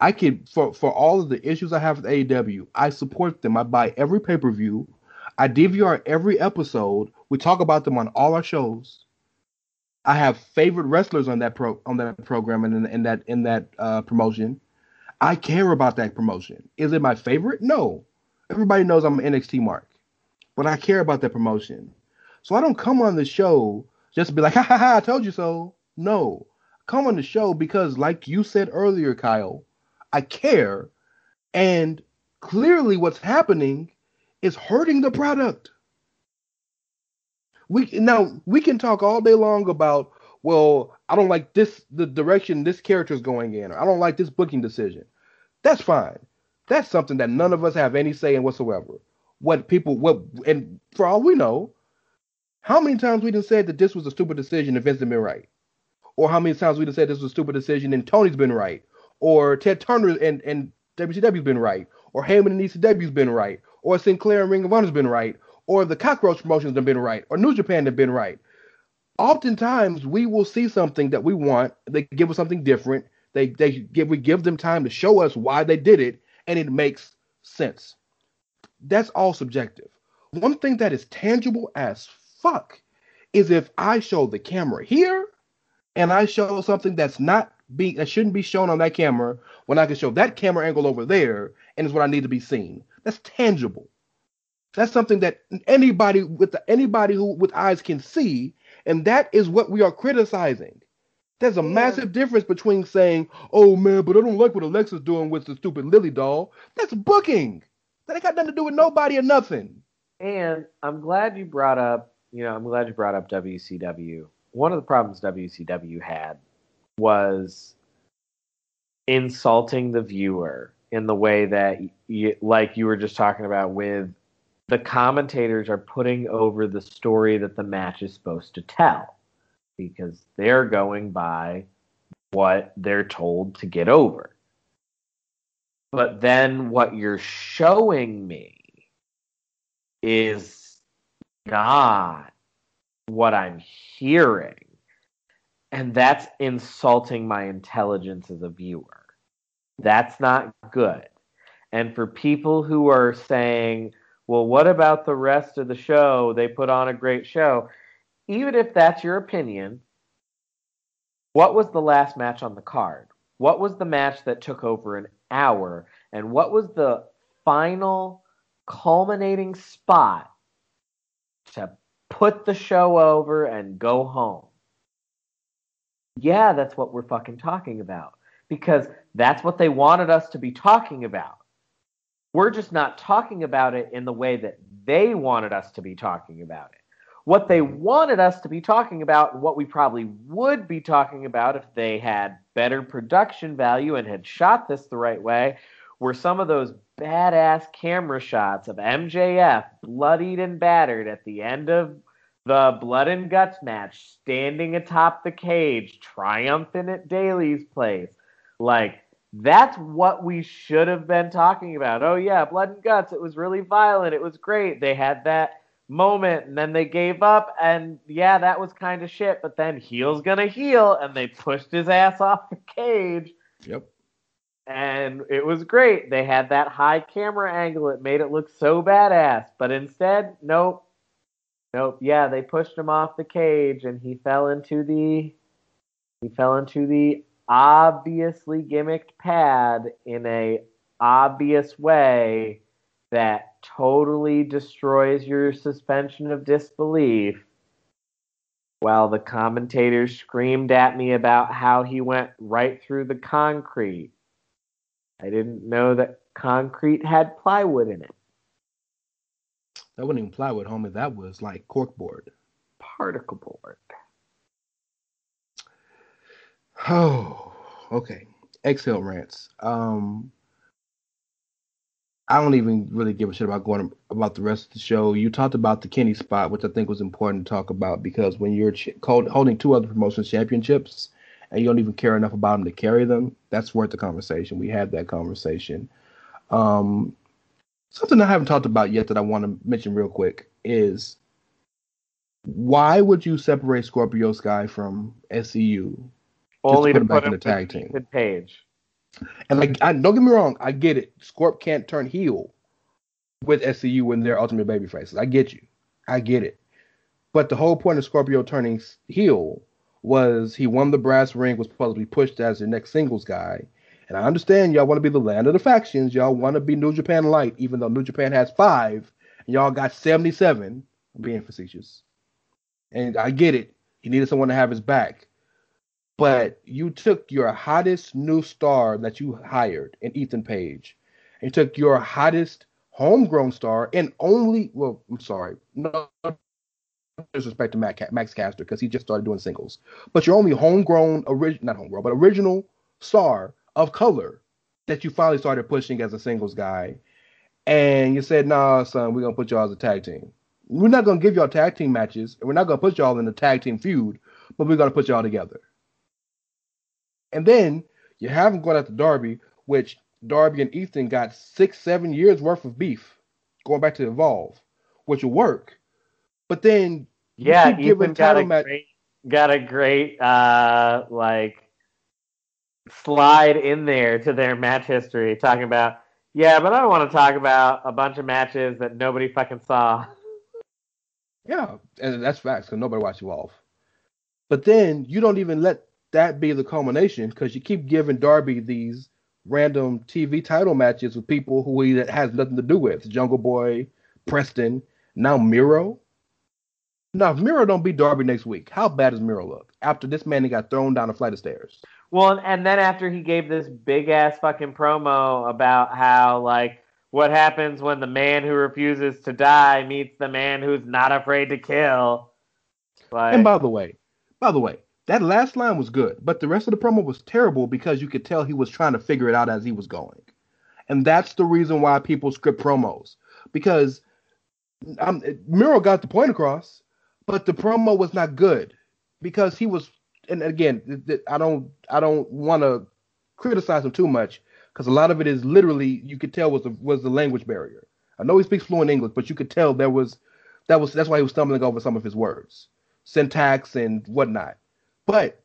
I could for for all of the issues I have with AEW, I support them. I buy every pay per view. I DVR every episode. We talk about them on all our shows. I have favorite wrestlers on that pro on that program and in, in that in that uh, promotion. I care about that promotion. Is it my favorite? No. Everybody knows I'm an NXT mark, but I care about that promotion. So I don't come on the show just to be like, ha ha ha, I told you so. No. Come on the show because, like you said earlier, Kyle, I care. And clearly, what's happening is hurting the product. We now we can talk all day long about, well, I don't like this the direction this character is going in, or I don't like this booking decision. That's fine. That's something that none of us have any say in whatsoever. What people what and for all we know, how many times we done said that this was a stupid decision if Vince been right? Or how many times we have said this was a stupid decision and Tony's been right? Or Ted Turner and, and WCW's been right? Or Heyman and ECW's been right? Or Sinclair and Ring of Honor's been right? Or the Cockroach promotions have been right? Or New Japan have been right? Oftentimes we will see something that we want. They give us something different. They they give we give them time to show us why they did it, and it makes sense. That's all subjective. One thing that is tangible as fuck is if I show the camera here and I show something that's not be that shouldn't be shown on that camera when I can show that camera angle over there and is what I need to be seen. That's tangible. That's something that anybody with the, anybody who with eyes can see, and that is what we are criticizing. There's a yeah. massive difference between saying, "Oh man, but I don't like what Alexa's doing with the stupid Lily doll." That's booking. That ain't got nothing to do with nobody or nothing. And I'm glad you brought up, you know, I'm glad you brought up WCW one of the problems WCW had was insulting the viewer in the way that like you were just talking about with the commentators are putting over the story that the match is supposed to tell because they're going by what they're told to get over. But then what you're showing me is not what I'm hearing. And that's insulting my intelligence as a viewer. That's not good. And for people who are saying, well, what about the rest of the show? They put on a great show. Even if that's your opinion, what was the last match on the card? What was the match that took over an hour? And what was the final culminating spot to put the show over and go home. Yeah, that's what we're fucking talking about. because that's what they wanted us to be talking about. We're just not talking about it in the way that they wanted us to be talking about it. What they wanted us to be talking about, what we probably would be talking about if they had better production value and had shot this the right way, were some of those badass camera shots of MJF bloodied and battered at the end of the blood and guts match, standing atop the cage, triumphant at Daily's place. Like, that's what we should have been talking about. Oh, yeah, blood and guts. It was really violent. It was great. They had that moment and then they gave up. And yeah, that was kind of shit. But then heel's going to heel. And they pushed his ass off the cage. Yep. And it was great. They had that high camera angle. It made it look so badass. But instead, nope. Nope. Yeah, they pushed him off the cage and he fell into the he fell into the obviously gimmicked pad in a obvious way that totally destroys your suspension of disbelief while the commentators screamed at me about how he went right through the concrete. I didn't know that concrete had plywood in it. That wasn't even plywood, homie. That was like corkboard. Particle board. Oh, okay. Exhale rants. Um, I don't even really give a shit about going about the rest of the show. You talked about the Kenny spot, which I think was important to talk about because when you're ch- holding two other promotions championships and you don't even care enough about them to carry them, that's worth the conversation. We had that conversation. Um, something I haven't talked about yet that I want to mention real quick is why would you separate Scorpio Sky from SCU? Only to put him back him in the tag team. Ethan Page. And like, I, don't get me wrong, I get it. Scorp can't turn heel with SCU when they're ultimate baby faces. I get you. I get it. But the whole point of Scorpio turning heel was he won the brass ring, was supposed to be pushed as your next singles guy. And I understand y'all want to be the land of the factions. Y'all want to be New Japan Light, even though New Japan has five, and y'all got 77. I'm being facetious. And I get it. He needed someone to have his back but you took your hottest new star that you hired in Ethan Page, and you took your hottest homegrown star and only well, I'm sorry, no disrespect to Max Caster because he just started doing singles, but your only homegrown original, not homegrown, but original star of color that you finally started pushing as a singles guy, and you said, "Nah, son, we're gonna put y'all as a tag team. We're not gonna give y'all tag team matches, and we're not gonna put y'all in a tag team feud, but we're gonna put y'all together." And then you have them going after Darby, which Darby and Ethan got six, seven years worth of beef going back to Evolve, which will work. But then you Yeah, keep giving Ethan got a match. great, got a great uh like slide in there to their match history, talking about yeah, but I don't want to talk about a bunch of matches that nobody fucking saw. Yeah, and that's facts because nobody watched Evolve. But then you don't even let that be the culmination because you keep giving Darby these random TV title matches with people who he has nothing to do with. Jungle Boy, Preston, now Miro. Now, if Miro don't beat Darby next week, how bad does Miro look after this man he got thrown down a flight of stairs? Well, and then after he gave this big ass fucking promo about how like what happens when the man who refuses to die meets the man who's not afraid to kill. Like, And by the way, by the way, that last line was good, but the rest of the promo was terrible because you could tell he was trying to figure it out as he was going. And that's the reason why people script promos because um, Miro got the point across, but the promo was not good because he was. And again, I don't, I don't want to criticize him too much because a lot of it is literally you could tell was the, was the language barrier. I know he speaks fluent English, but you could tell there was that was that's why he was stumbling over some of his words, syntax and whatnot. But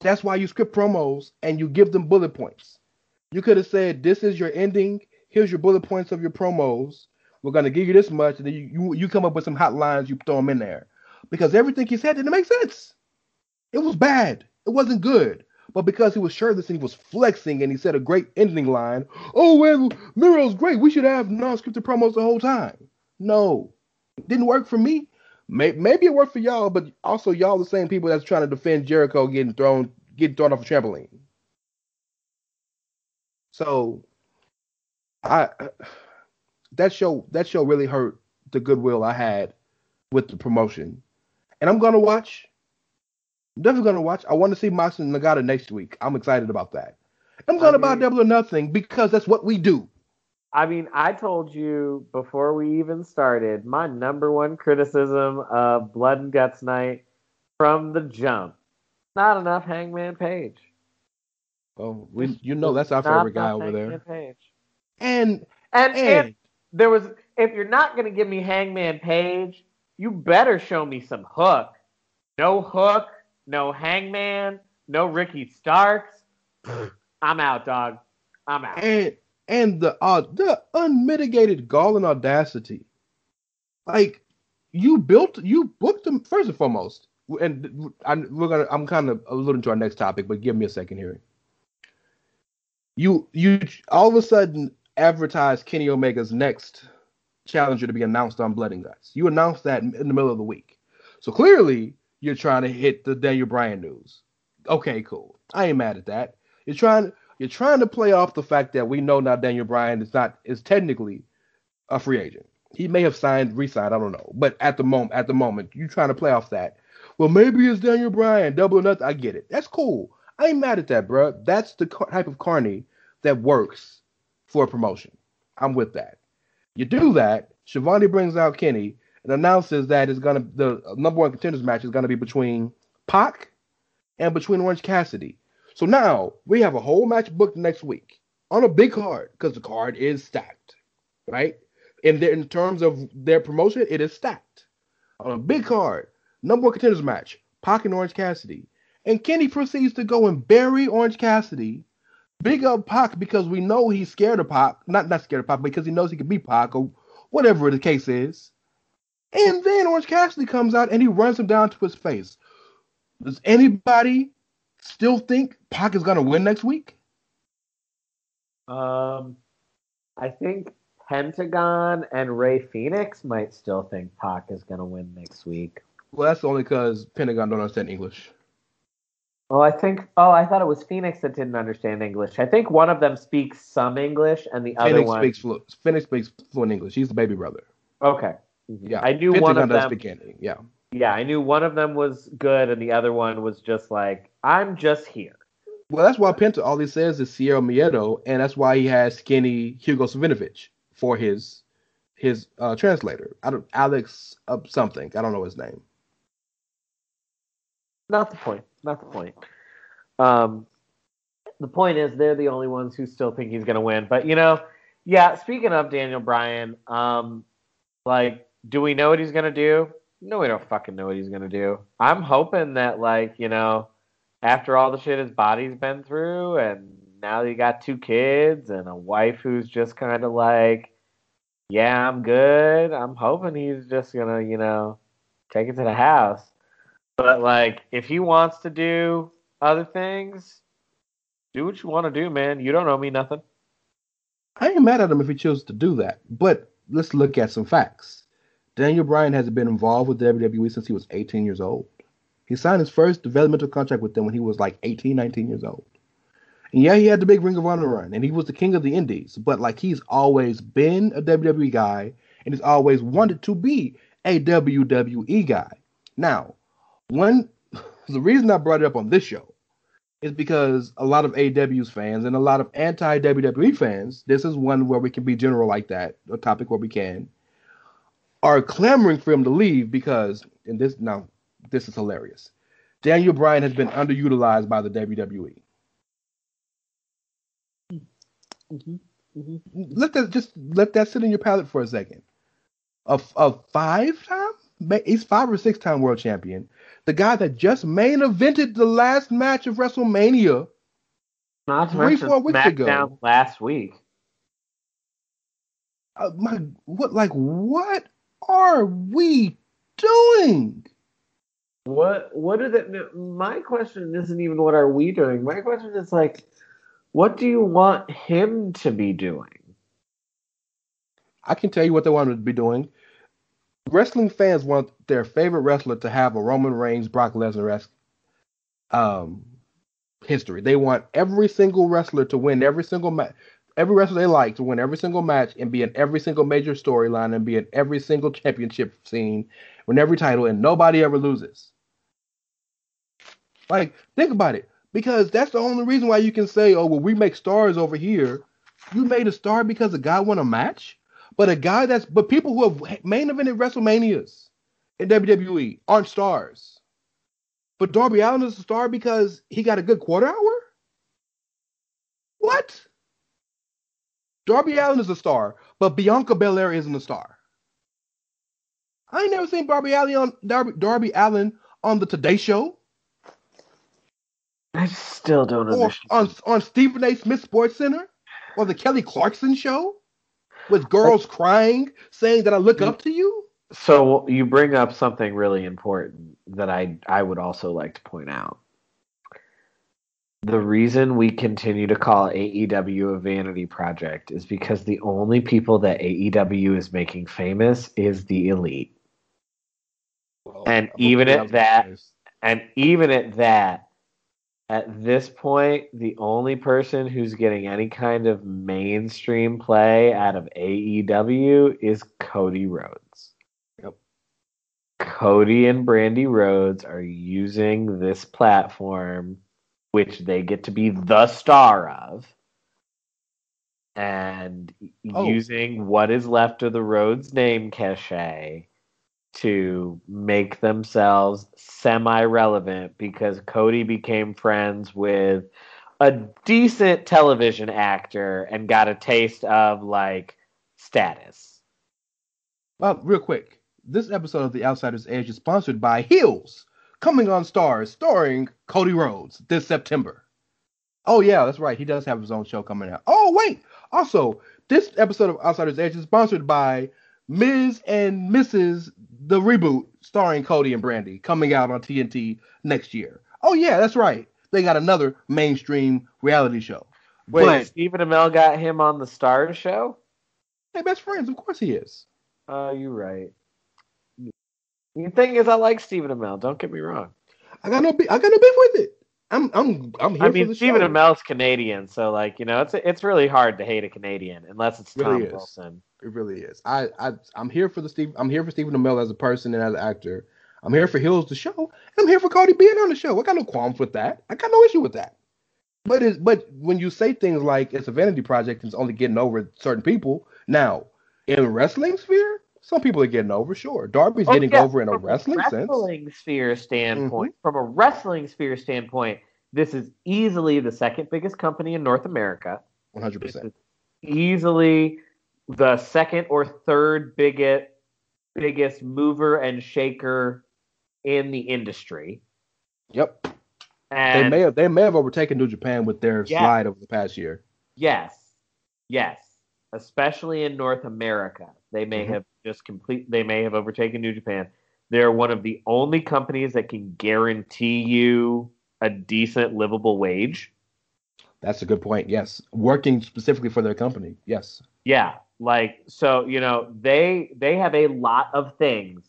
that's why you script promos and you give them bullet points. You could have said, "This is your ending. Here's your bullet points of your promos. We're gonna give you this much, and then you you, you come up with some hot lines. You throw them in there because everything he said didn't make sense. It was bad. It wasn't good. But because he was shirtless and he was flexing and he said a great ending line, oh well, Miro's great. We should have non-scripted promos the whole time. No, it didn't work for me. Maybe it worked for y'all, but also y'all the same people that's trying to defend Jericho getting thrown getting thrown off a trampoline. So, I that show that show really hurt the goodwill I had with the promotion, and I'm gonna watch. I'm definitely gonna watch. I want to see and Nagata next week. I'm excited about that. I'm gonna buy mean- Double or Nothing because that's what we do. I mean, I told you before we even started, my number one criticism of Blood and Guts Night from the jump. Not enough Hangman Page. Oh, we you know that's our Not favorite guy over there. Page. And And, and if there was, if you're not gonna give me Hangman Page, you better show me some hook. No hook, no Hangman, no Ricky Starks. I'm out, dog. I'm out. and and the uh the unmitigated gall and audacity. Like you built you booked them first and foremost. And I, we're gonna I'm kind of alluding to our next topic, but give me a second here. You you all of a sudden advertise Kenny Omega's next challenger to be announced on Blood and Guts. You announced that in the middle of the week. So clearly you're trying to hit the Daniel Bryan news. Okay, cool. I ain't mad at that. You're trying you're trying to play off the fact that we know now Daniel Bryan is not is technically a free agent. He may have signed, re-signed, I don't know. But at the moment, at the moment, you're trying to play off that. Well, maybe it's Daniel Bryan, double or nothing. I get it. That's cool. I ain't mad at that, bro. That's the type of carny that works for a promotion. I'm with that. You do that. Schiavone brings out Kenny and announces that it's gonna the number one contenders match is gonna be between Pac and between Orange Cassidy. So now we have a whole match booked next week on a big card because the card is stacked, right? In the, in terms of their promotion, it is stacked on a big card. Number one contenders match: Pac and Orange Cassidy. And Kenny proceeds to go and bury Orange Cassidy, big up Pac because we know he's scared of Pac, not not scared of Pac because he knows he can beat Pac or whatever the case is. And then Orange Cassidy comes out and he runs him down to his face. Does anybody still think Pac is gonna win next week? Um, I think Pentagon and Rey Fénix might still think Pac is going to win next week. Well, that's only because Pentagon don't understand English. Oh, I think. Oh, I thought it was Fénix that didn't understand English. I think one of them speaks some English, and the other one. speaks flu- Fénix speaks fluent English. He's the baby brother. Okay. Yeah, I knew one of them. anything. Yeah, Yeah, I knew one of them was good, and the other one was just like, "I'm just here." well, that's why Penta all he says is Cero Miedo, and that's why he has skinny Hugo Savinovich for his his uh, translator. I don't Alex uh, something. I don't know his name. Not the point. Not the point. Um, the point is they're the only ones who still think he's going to win. But you know, yeah. Speaking of Daniel Bryan, um, like, do we know what he's going to do? No, we don't fucking know what he's going to do. I'm hoping that, like, you know, after all the shit his body's been through, and now he got two kids and a wife who's just kind of like, yeah, I'm good. I'm hoping he's just gonna, you know, take it to the house. But like, if he wants to do other things, do what you want to do, man. You don't owe me nothing. I ain't mad at him if he chooses to do that. But let's look at some facts. Daniel Bryan has been involved with WWE since he was 18 years old. He signed his first developmental contract with them when he was like 18, 19 years old. And yeah, he had the big Ring of Honor run, and he was the king of the Indies. But like, he's always been a WWE guy, and he's always wanted to be a WWE guy. Now, one the reason I brought it up on this show is because a lot of AW's fans and a lot of anti WWE fans, this is one where we can be general like that, a topic where we can, are clamoring for him to leave because, and this now, this is hilarious. Daniel Bryan has been underutilized by the. WWE. Let that just let that sit in your palate for a second. A, a five time, he's five or six time world champion. The guy that just main evented the last match of WrestleMania Not to Three, four weeks ago. Last week. uh, my what like what are we doing? What what it? no, My question isn't even what are we doing. My question is like, what do you want him to be doing? I can tell you what they want to be doing. Wrestling fans want their favorite wrestler to have a Roman Reigns, Brock Lesnar esque um, history. They want every single wrestler to win every single match. Every wrestler they like to win every single match and be in every single major storyline and be in every single championship scene, win every title, and nobody ever loses. Like, think about it. Because that's the only reason why you can say, oh, well, we make stars over here. You made a star because a guy won a match? But a guy that's, but people who have main evented WrestleManias in WWE aren't stars. But Darby Allin is a star because he got a good quarter hour? What? Darby Allin is a star, but Bianca Belair isn't a star. I ain't never seen Darby Allin on Darby, Darby Allin on the Today Show. I still don't or understand. on on Stephen A. Smith Sports Center or the Kelly Clarkson show with girls crying saying that I look up to you. So you bring up something really important that I I would also like to point out. The reason we continue to call AEW a vanity project is because the only people that AEW is making famous is the elite. And even at that, and even at that, at this point, the only person who's getting any kind of mainstream play out of AEW is Cody Rhodes. Yep. Cody and Brandi Rhodes are using this platform, which they get to be the star of, and Oh. using what is left of the Rhodes name cachet to make themselves semi-relevant because Cody became friends with a decent television actor and got a taste of like status. Well, real quick, this episode of The Outsider's Edge is sponsored by Heels, coming on Starz, starring Cody Rhodes this September. Oh yeah, that's right. He does have his own show coming out. Oh wait, also this episode of Outsider's Edge is sponsored by Miz and Mrs. The Reboot, starring Cody and Brandi, coming out on TNT next year. Oh yeah, that's right. They got another mainstream reality show. Wait, But Stephen Amell got him on the Starz show? Hey, best friends, of course he is. Oh, you're right. The thing is, I like Stephen Amell. Don't get me wrong. I got no, be- I got no beef with it. I'm, I'm, I'm here I mean, Stephen show. Amell's Canadian, so like you know, it's it's really hard to hate a Canadian unless it's Tom Really is. Wilson. It really is. I, I I'm here for the Steve. I'm here for Stephen Amell as a person and as an actor. I'm here for Heels the show. And I'm here for Cody being on the show. I got no qualms with that. I got no issue with that. But it's but when you say things like it's a vanity project and it's only getting over certain people. Now, in wrestling sphere, some people are getting over. Sure, Darby's Oh, getting yeah, over in a from wrestling, sense. Mm-hmm. wrestling sphere standpoint, from a wrestling sphere standpoint, this is easily the second biggest company in North America. One hundred percent. easily the second or third biggest biggest mover and shaker in the industry. Yep. They may have they may have overtaken New Japan with their Yeah. slide over the past year. yes, yes, especially in North America, they may Mhm. have just complete. They may have overtaken New Japan. They're one of the only companies that can guarantee you a decent livable wage. That's a good point. Yes, working specifically for their company. Yes. Yeah, like so, you know, they they have a lot of things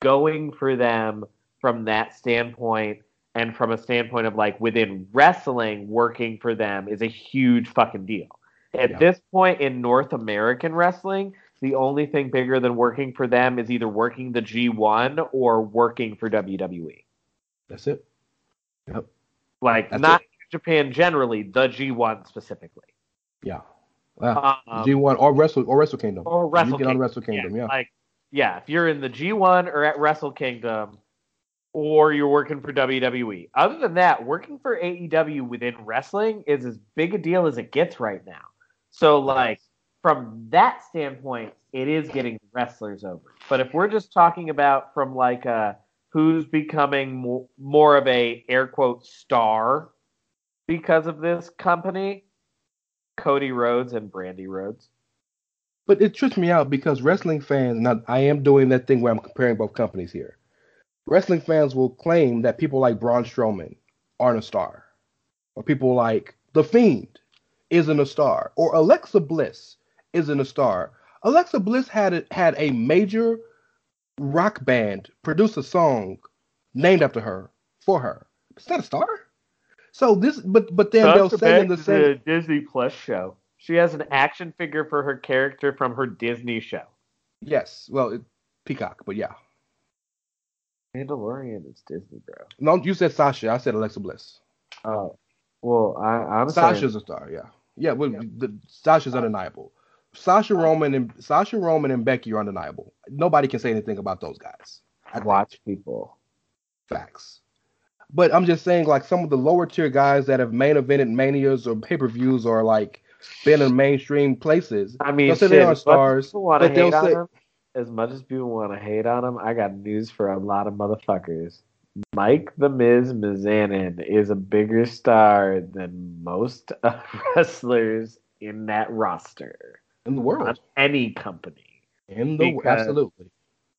going for them from that standpoint and from a standpoint of like within wrestling working for them is a huge fucking deal. At Yeah. this point in North American wrestling, the only thing bigger than working for them is either working the G1 or working for WWE. That's it. Yep. Like That's not Japan generally, the G1 specifically. Yeah. Wow. Um, G1 or Wrestle or Wrestle Kingdom. or Wrestle you get on Wrestle Kingdom, yeah. Like, yeah, if you're in the G1 or at Wrestle Kingdom, or you're working for WWE. Other than that, working for AEW within wrestling is as big a deal as it gets right now. So, like, from that standpoint, it is getting wrestlers over. But if we're just talking about from like uh, who's becoming more, more of a air quote star because of this company, Cody Rhodes and Brandi Rhodes. But it trips me out because wrestling fans, now I am doing that thing where I'm comparing both companies here. Wrestling fans will claim that people like Braun Strowman aren't a star, or people like The Fiend isn't a star, or Alexa Bliss isn't a star. Alexa Bliss had a, had a major rock band produce a song named after her for her. It's not a star. So this, but but then they'll say in the Banks is a same. Disney Plus show. She has an action figure for her character from her Disney show. Yes, well, it, Peacock, but yeah. Mandalorian is Disney, bro. No, you said Sasha. I said Alexa Bliss. Oh, well, I, I'm Sasha's saying, a star. Yeah, yeah. Well, The, Sasha's undeniable. Sasha oh. Roman and Sasha Roman and Becky are undeniable. Nobody can say anything about those guys. I watch people. facts. But I'm just saying, like some of the lower tier guys that have main evented manias or pay per views or like been in mainstream places. I mean, shit, they as are much as stars, people want to but they'll hate on say as much as people want to hate on him, I got news for a lot of motherfuckers. Mike the Miz Mizanin is a bigger star than most wrestlers in that roster in the world, any company. in the because- absolutely.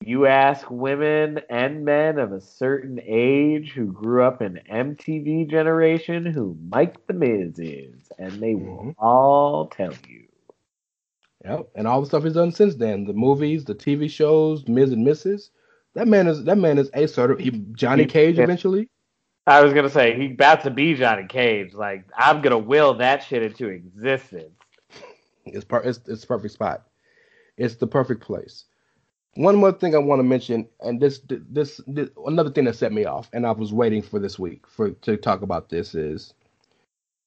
You ask women and men of a certain age who grew up in MTV generation who Mike the Miz is, and they will Mhm. all tell you. Yep, and all the stuff he's done since then, the movies, the TV shows, Miz and Mrs. That man is that man is a sort of he, Johnny Cage eventually. I was gonna say he about to be Johnny Cage. Like I'm gonna will that shit into existence. It's per, it's it's the perfect spot. It's the perfect place. One more thing I want to mention, and this, this this another thing that set me off, and I was waiting for this week for to talk about this is,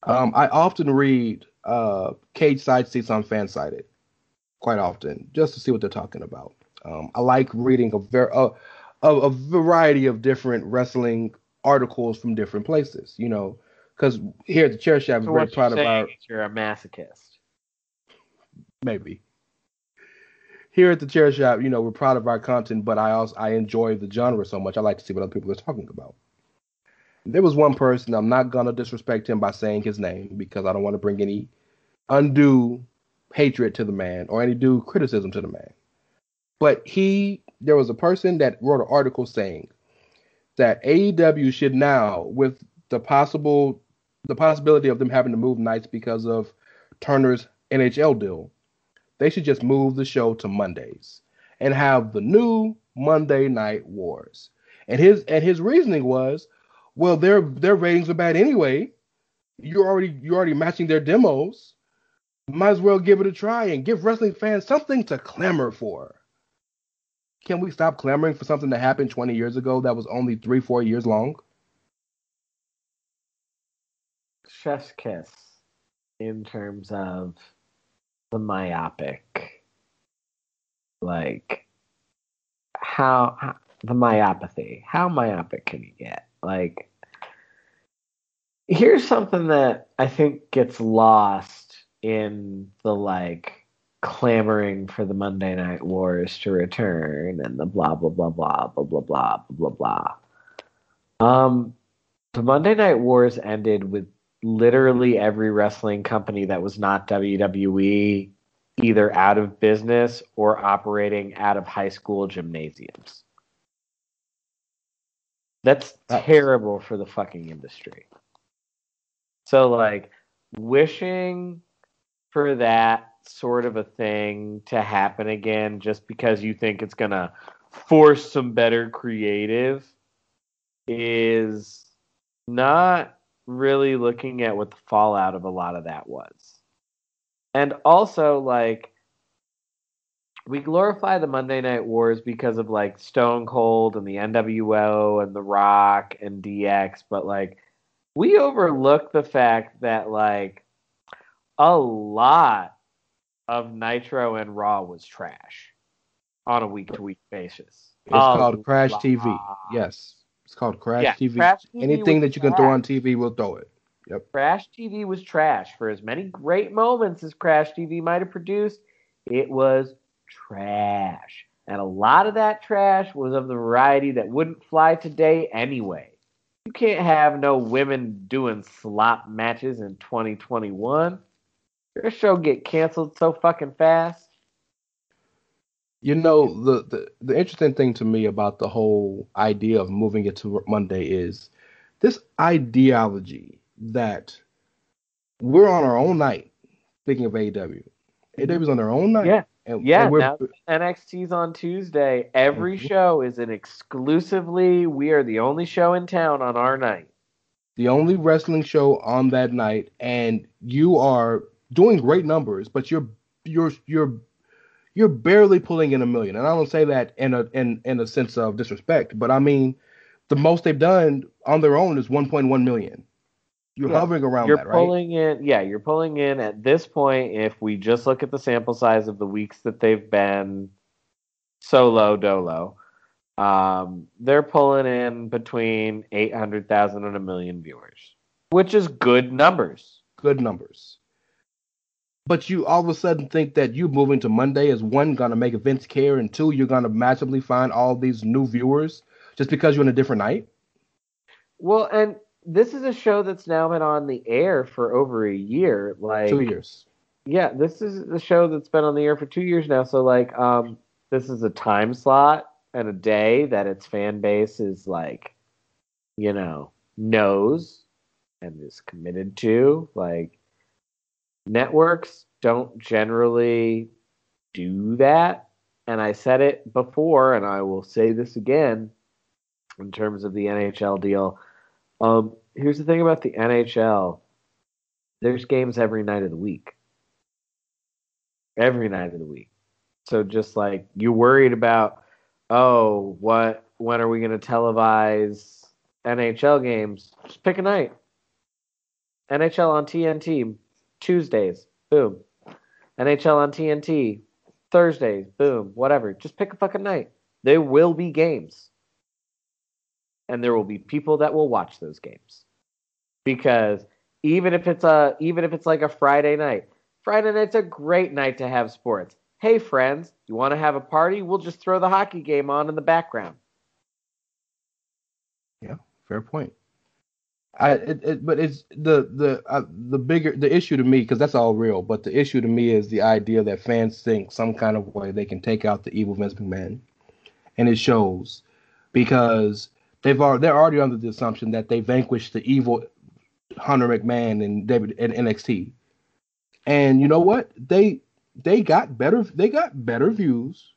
um, I often read uh cage side seats on Fansided, quite often, just to see what they're talking about. Um, I like reading a ver a, a, a variety of different wrestling articles from different places, you know, because here at the Chair Shop, So we're very proud of our you're a masochist. Maybe. Here at the chair shop, you know, we're proud of our content, but I also I enjoy the genre so much. I like to see what other people are talking about. There was one person, I'm not gonna disrespect him by saying his name because I don't want to bring any undue hatred to the man or any due criticism to the man. But he there was a person that wrote an article saying that AEW should now, with the possible the possibility of them having to move nights because of Turner's NHL deal, they should just move the show to Mondays and have the new Monday Night Wars. And his and his reasoning was, well, their their ratings are bad anyway. You're already you're already matching their demos. Might as well give it a try and give wrestling fans something to clamor for. Can we stop clamoring for something that happened 20 years ago that was only three, four years long? Chef's kiss in terms of the myopic, like how, how the myopathy. How myopic can you get? Like, here's something that I think gets lost in the like clamoring for the Monday Night Wars to return and the blah blah blah blah blah blah blah blah blah blah. Um, the Monday Night Wars ended with literally every wrestling company that was not WWE either out of business or operating out of high school gymnasiums. That's terrible for the fucking industry. So like wishing for that sort of a thing to happen again just because you think it's going to force some better creative is not really looking at what the fallout of a lot of that was. And also, like, we glorify the Monday Night Wars because of like Stone Cold and the NWO and The Rock and DX, but like, we overlook the fact that like a lot of Nitro and Raw was trash on a week to week basis. It's called Crash lot. TV. Yes. It's called Crash Yeah, TV. Crash TV Anything that you can throw on. TV, we'll throw it. Yep. Crash TV was trash. For as many great moments as Crash TV might have produced, it was trash. And a lot of that trash was of the variety that wouldn't fly today anyway. You can't have no women doing slop matches in 2021. Your show get canceled so fucking fast. You know, the, the the interesting thing to me about the whole idea of moving it to Monday is this ideology that we're on our own night. Speaking of AEW, AEW's on their own night. Yeah. and, Yeah, and we're, now NXT's on Tuesday. Every Mhm. show is an exclusively we are the only show in town on our night. the only wrestling show on that night, and you are doing great numbers, but you're you're you're you're barely pulling in a million. And I don't say that in a in in a sense of disrespect, but I mean the most they've done on their own is 1.1 million. You're Yeah. hovering around you're that, right? pulling in yeah you're pulling in at this point if we just look at the sample size of the weeks that they've been solo dolo um, they're pulling in between 800000 and a million viewers which is good numbers Good numbers. But you all of a sudden think that you moving to Monday is one gonna make Vince care, and two you're gonna massively find all these new viewers just because you're in a different night. well and this is a show that's now been on the air for over a year like Two years. yeah this is the show that's been on the air for two years now so like um this is a time slot and a day that its fan base is like you know knows and is committed to like networks don't generally do that and i said it before and i will say this again in terms of the nhl deal um here's the thing about the nhl there's games every night of the week every night of the week. So just like you're worried about, oh, what when are we going to televise NHL games? Just pick a night. NHL on TNT Tuesdays, boom. NHL on TNT Thursdays, boom. Whatever. Just pick a fucking night. There will be games. And there will be people that will watch those games. Because even if it's a even if it's like a Friday night, Friday night's a great night to have sports. Hey, friends, you want to have a party? We'll just throw the hockey game on in the background. Yeah, fair point. I it, it, but it's the the uh, the bigger the issue to me because that's all real. But the issue to me is the idea that fans think some kind of way they can take out the evil Vince McMahon, and it shows because they've already they're already under the assumption that they vanquished the evil Hunter McMahon and David and NXT, and you know what they they got better they got better views.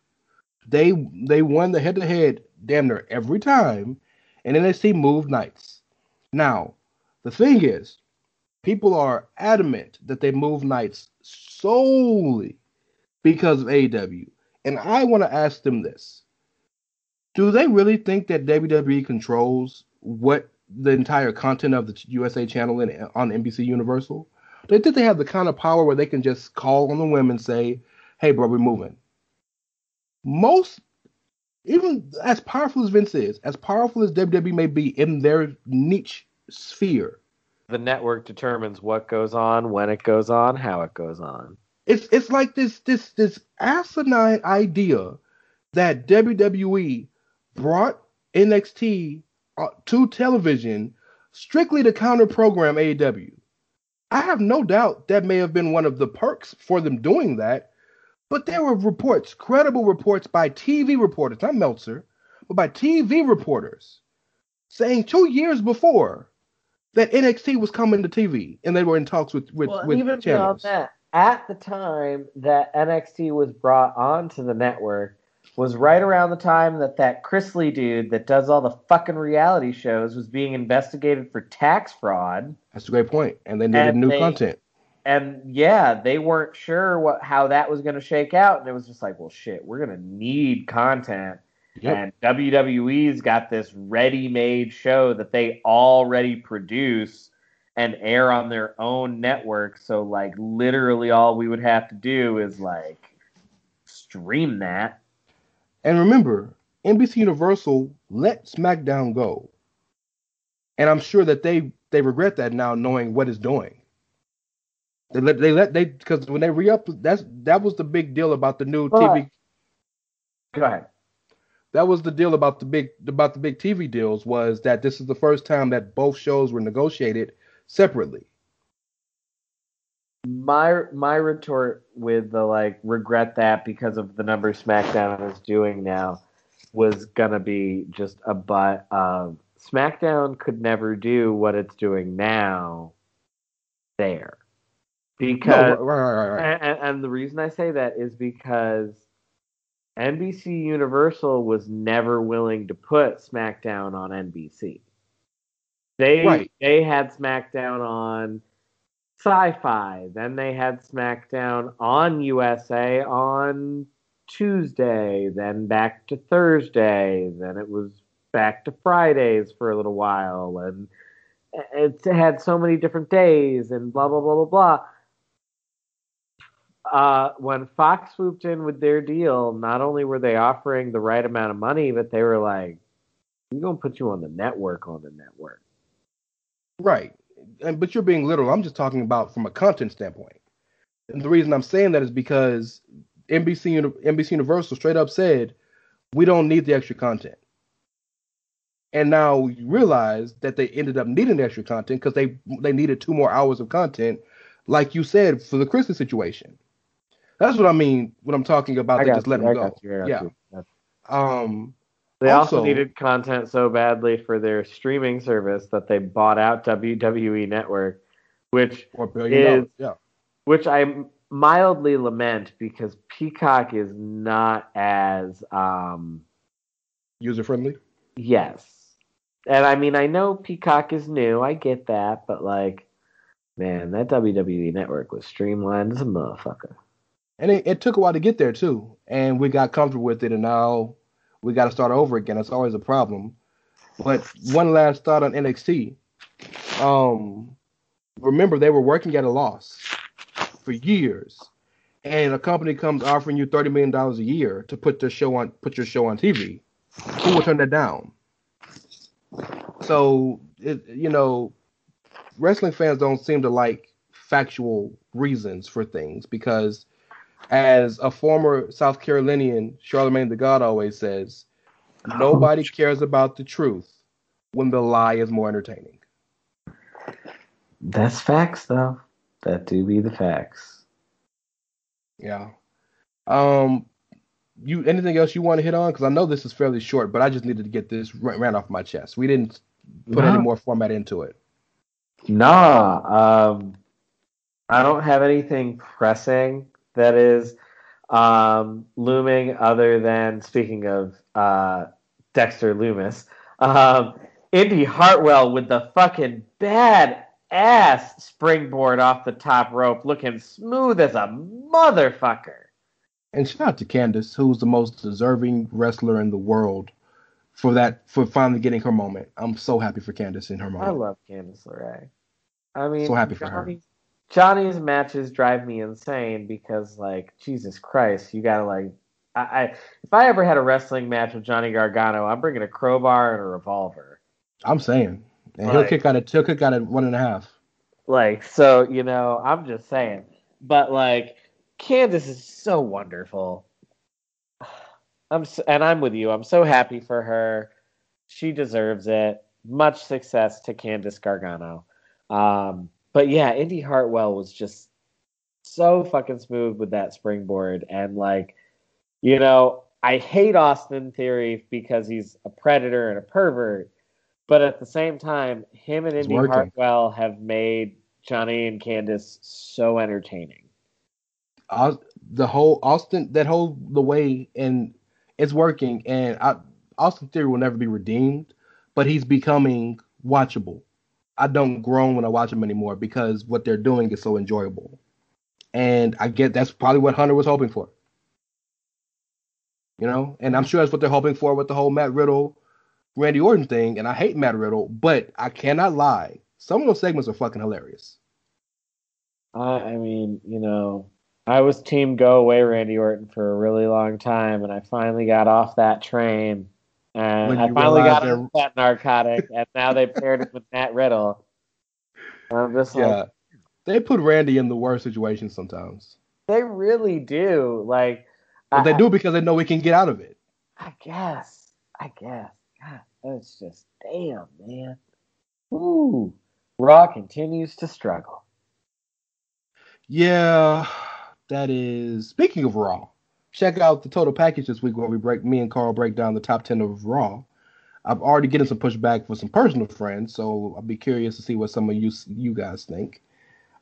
They they won the head to head damn near every time, and NXT moved nights. Now, the thing is, people are adamant that they move nights solely because of AEW. And I want to ask them this. Do they really think that WWE controls what the entire content of the USA channel in, on NBC Universal? They think they have the kind of power where they can just call on the women and say, hey, bro, we're moving. Most even as powerful as Vince is, as powerful as WWE may be in their niche sphere, The network determines what goes on, when it goes on, how it goes on. it's it's like this this this asinine idea that WWE brought NXT uh, to television strictly to counter program AEW. I have no doubt that may have been one of the perks for them doing that, but there were reports, credible reports by TV reporters, not Meltzer, but by TV reporters, saying two years before that NXT was coming to TV and they were in talks with with, well, with even channels. that, at the time that NXT was brought onto the network was right around the time that that Chrisley dude that does all the fucking reality shows was being investigated for tax fraud. That's a great point. And they needed And new they- content. And yeah, they weren't sure what how that was going to shake out, and it was just like, well, shit, we're going to need content. Yep. And WWE's got this ready-made show that they already produce and air on their own network. So like literally all we would have to do is like stream that. And remember, NBC Universal let SmackDown go. And I'm sure that they they regret that now knowing what it's doing. They let they let they because when they re-up that's that was the big deal about the new TV Go ahead. that was the deal about the big about the big TV deals was that this is the first time that both shows were negotiated separately. My my retort with the like regret that because of the number SmackDown is doing now was gonna be just a but of SmackDown could never do what it's doing now there because no, right, right, right, and, and the reason I say that is because NBC Universal was never willing to put SmackDown on NBC. They Right. they had SmackDown on Sci-Fi, then they had SmackDown on USA on Tuesday, then back to Thursday, then it was back to Fridays for a little while, and it had so many different days and blah blah blah blah blah. Uh, when Fox swooped in with their deal, not only were they offering the right amount of money, but they were like, "We're gonna put you on the network on the network." Right. And but you're being literal. I'm just talking about from a content standpoint. And the reason I'm saying that is because NBC NBC Universal straight up said, "We don't need the extra content." And now you realize that they ended up needing extra content because they they needed two more hours of content, like you said for the Christmas situation. That's what I mean when I'm talking about I they got just let you, them I go. got you, I got yeah. you. Um. They also, Also- needed content so badly for their streaming service that they bought out WWE Network, which Or is. Yeah. which I mildly lament because Peacock is not as um User friendly. yes. And I mean I know Peacock is new, I get that, but like man, that WWE network was streamlined as a motherfucker. And it, it took a while to get there too. And we got comfortable with it and now we gotta start over again. It's always a problem. But one last thought on NXT. Um remember they were working at a loss for years. And a company comes offering you thirty million dollars a year to put their show on put your show on TV. Who will turn that down? So it, you know, wrestling fans don't seem to like factual reasons for things because as a former South Carolinian, Charlemagne the God always says, nobody cares about the truth when the lie is more entertaining. That's facts though. That do be the facts. Yeah. Um, you anything else you want to hit on? Because I know this is fairly short, but I just needed to get this ra- ran off my chest. We didn't put any more format into it. Nah, um, I don't have anything pressing that is um, looming other than speaking of uh, Dexter Lumis. Um, Indy Hartwell with the fucking bad ass springboard off the top rope, looking smooth as a motherfucker. And shout out to Candice, who's the most deserving wrestler in the world for that for finally getting her moment. I'm so happy for Candice in her moment. I love Candice LeRae. I mean, So happy for her. Johnny- Johnny's matches drive me insane because, like, Jesus Christ, you gotta like, I, I if I ever had a wrestling match with Johnny Gargano, I'm bringing a crowbar and a revolver. I'm saying. And he'll kick out at he'll kick out at one and a half. Like, so you know, I'm just saying. But like, Candice is so wonderful. I'm s and I'm with you. I'm so happy for her. She deserves it. Much success to Candice Gargano. Um, but yeah, Indy Hartwell was just so fucking smooth with that springboard, and like, you know, I hate Austin Theory because he's a predator and a pervert. But at the same time, him and Indy. Hartwell have made Johnny and Candice so entertaining. Aus- the whole Austin that whole the way and it's working and I, Austin Theory will never be redeemed, but he's becoming watchable. I don't groan when I watch them anymore because what they're doing is so enjoyable. And I get that's probably what Hunter was hoping for. You know, and I'm sure that's what they're hoping for with the whole Matt Riddle, Randy Orton thing. And I hate Matt Riddle, but I cannot lie. Some of those segments are fucking hilarious. I, I mean, you know, I was team go away Randy Orton for a really long time, and I finally got off that train. And When I finally got realized off that narcotic, and now they paired it with Matt Riddle. I'm just like, They put Randy in the worst situations sometimes. they really do. Like, But they do because they know we can get out of it. I guess. I guess. God, that's just damn, man. Ooh. Raw continues to struggle. Yeah, that is. Speaking of Raw, check out the total package this week where we break. Me and Carl break down the top ten of Raw. I've already getting some pushback for some personal friends, so I'll be curious to see what some of you you guys think.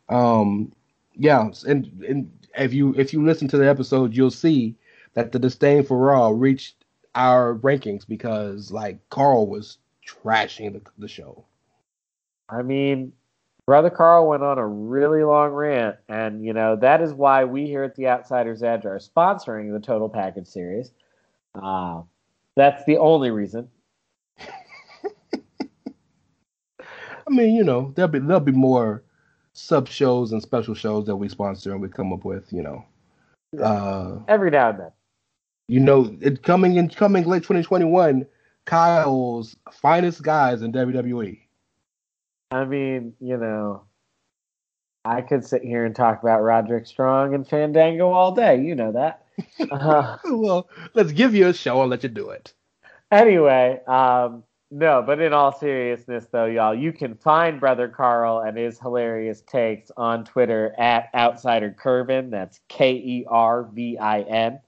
Um, yeah, and and if you if you listen to the episode, you'll see that the disdain for Raw reached our rankings because like Carl was trashing the, the show. I mean, Brother Carl went on a really long rant, and you know that is why we here at the Outsiders Edge are sponsoring the Total Package series. Uh, that's the only reason. I mean, you know, there'll be there'll be more sub shows and special shows that we sponsor and we come up with, you know. Uh, Every now and then. you know, it coming in coming late 2021, Kyle's finest guys in. WWE. I mean, you know, I could sit here and talk about Roderick Strong and Fandango all day. You know that. Uh, well, let's give you a show and let you do it. anyway, um, no, but in all seriousness, though, y'all, you can find Brother Carl and his hilarious takes on Twitter at Outsider Kervin. That's K E R V I N.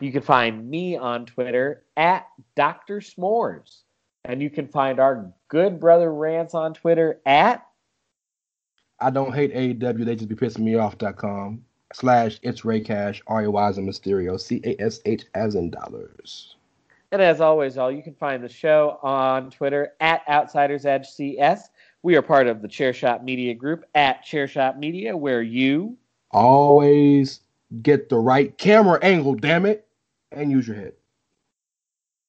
You can find me on Twitter at Dr. S'mores. And you can find our good brother Rants on Twitter at I don't hate AEW, they just be pissing me off.com slash it's Ray Cash, R A Y as in Mysterio, C A S H as in dollars. And as always, y'all, you can find the show on Twitter at Outsiders Edge CS. We are part of the Chairshot Media Group at Chairshot Media, where you Always get the right camera angle, damn it, and use your head.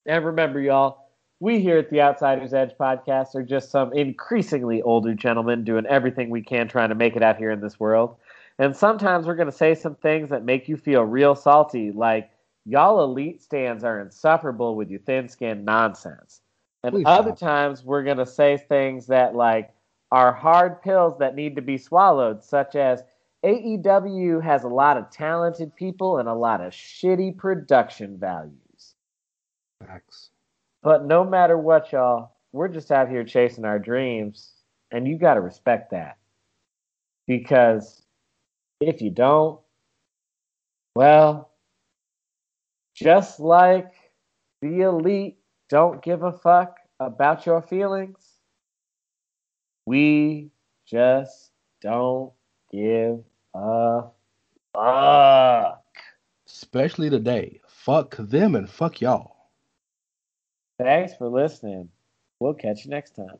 and remember, y'all, we here at the Outsiders Edge podcast are just some increasingly older gentlemen doing everything we can trying to make it out here in this world. And sometimes we're going to say some things that make you feel real salty, like y'all elite stands are insufferable with your thin skinned nonsense. And Please other stop. times we're going to say things that like are hard pills that need to be swallowed, such as AEW has a lot of talented people and a lot of shitty production values. Facts. But no matter what, y'all, we're just out here chasing our dreams, and you got to respect that. Because if you don't, well, just like the elite don't give a fuck about your feelings, we just don't give a fuck. Especially today. Fuck them and fuck y'all. Thanks for listening. We'll catch you next time.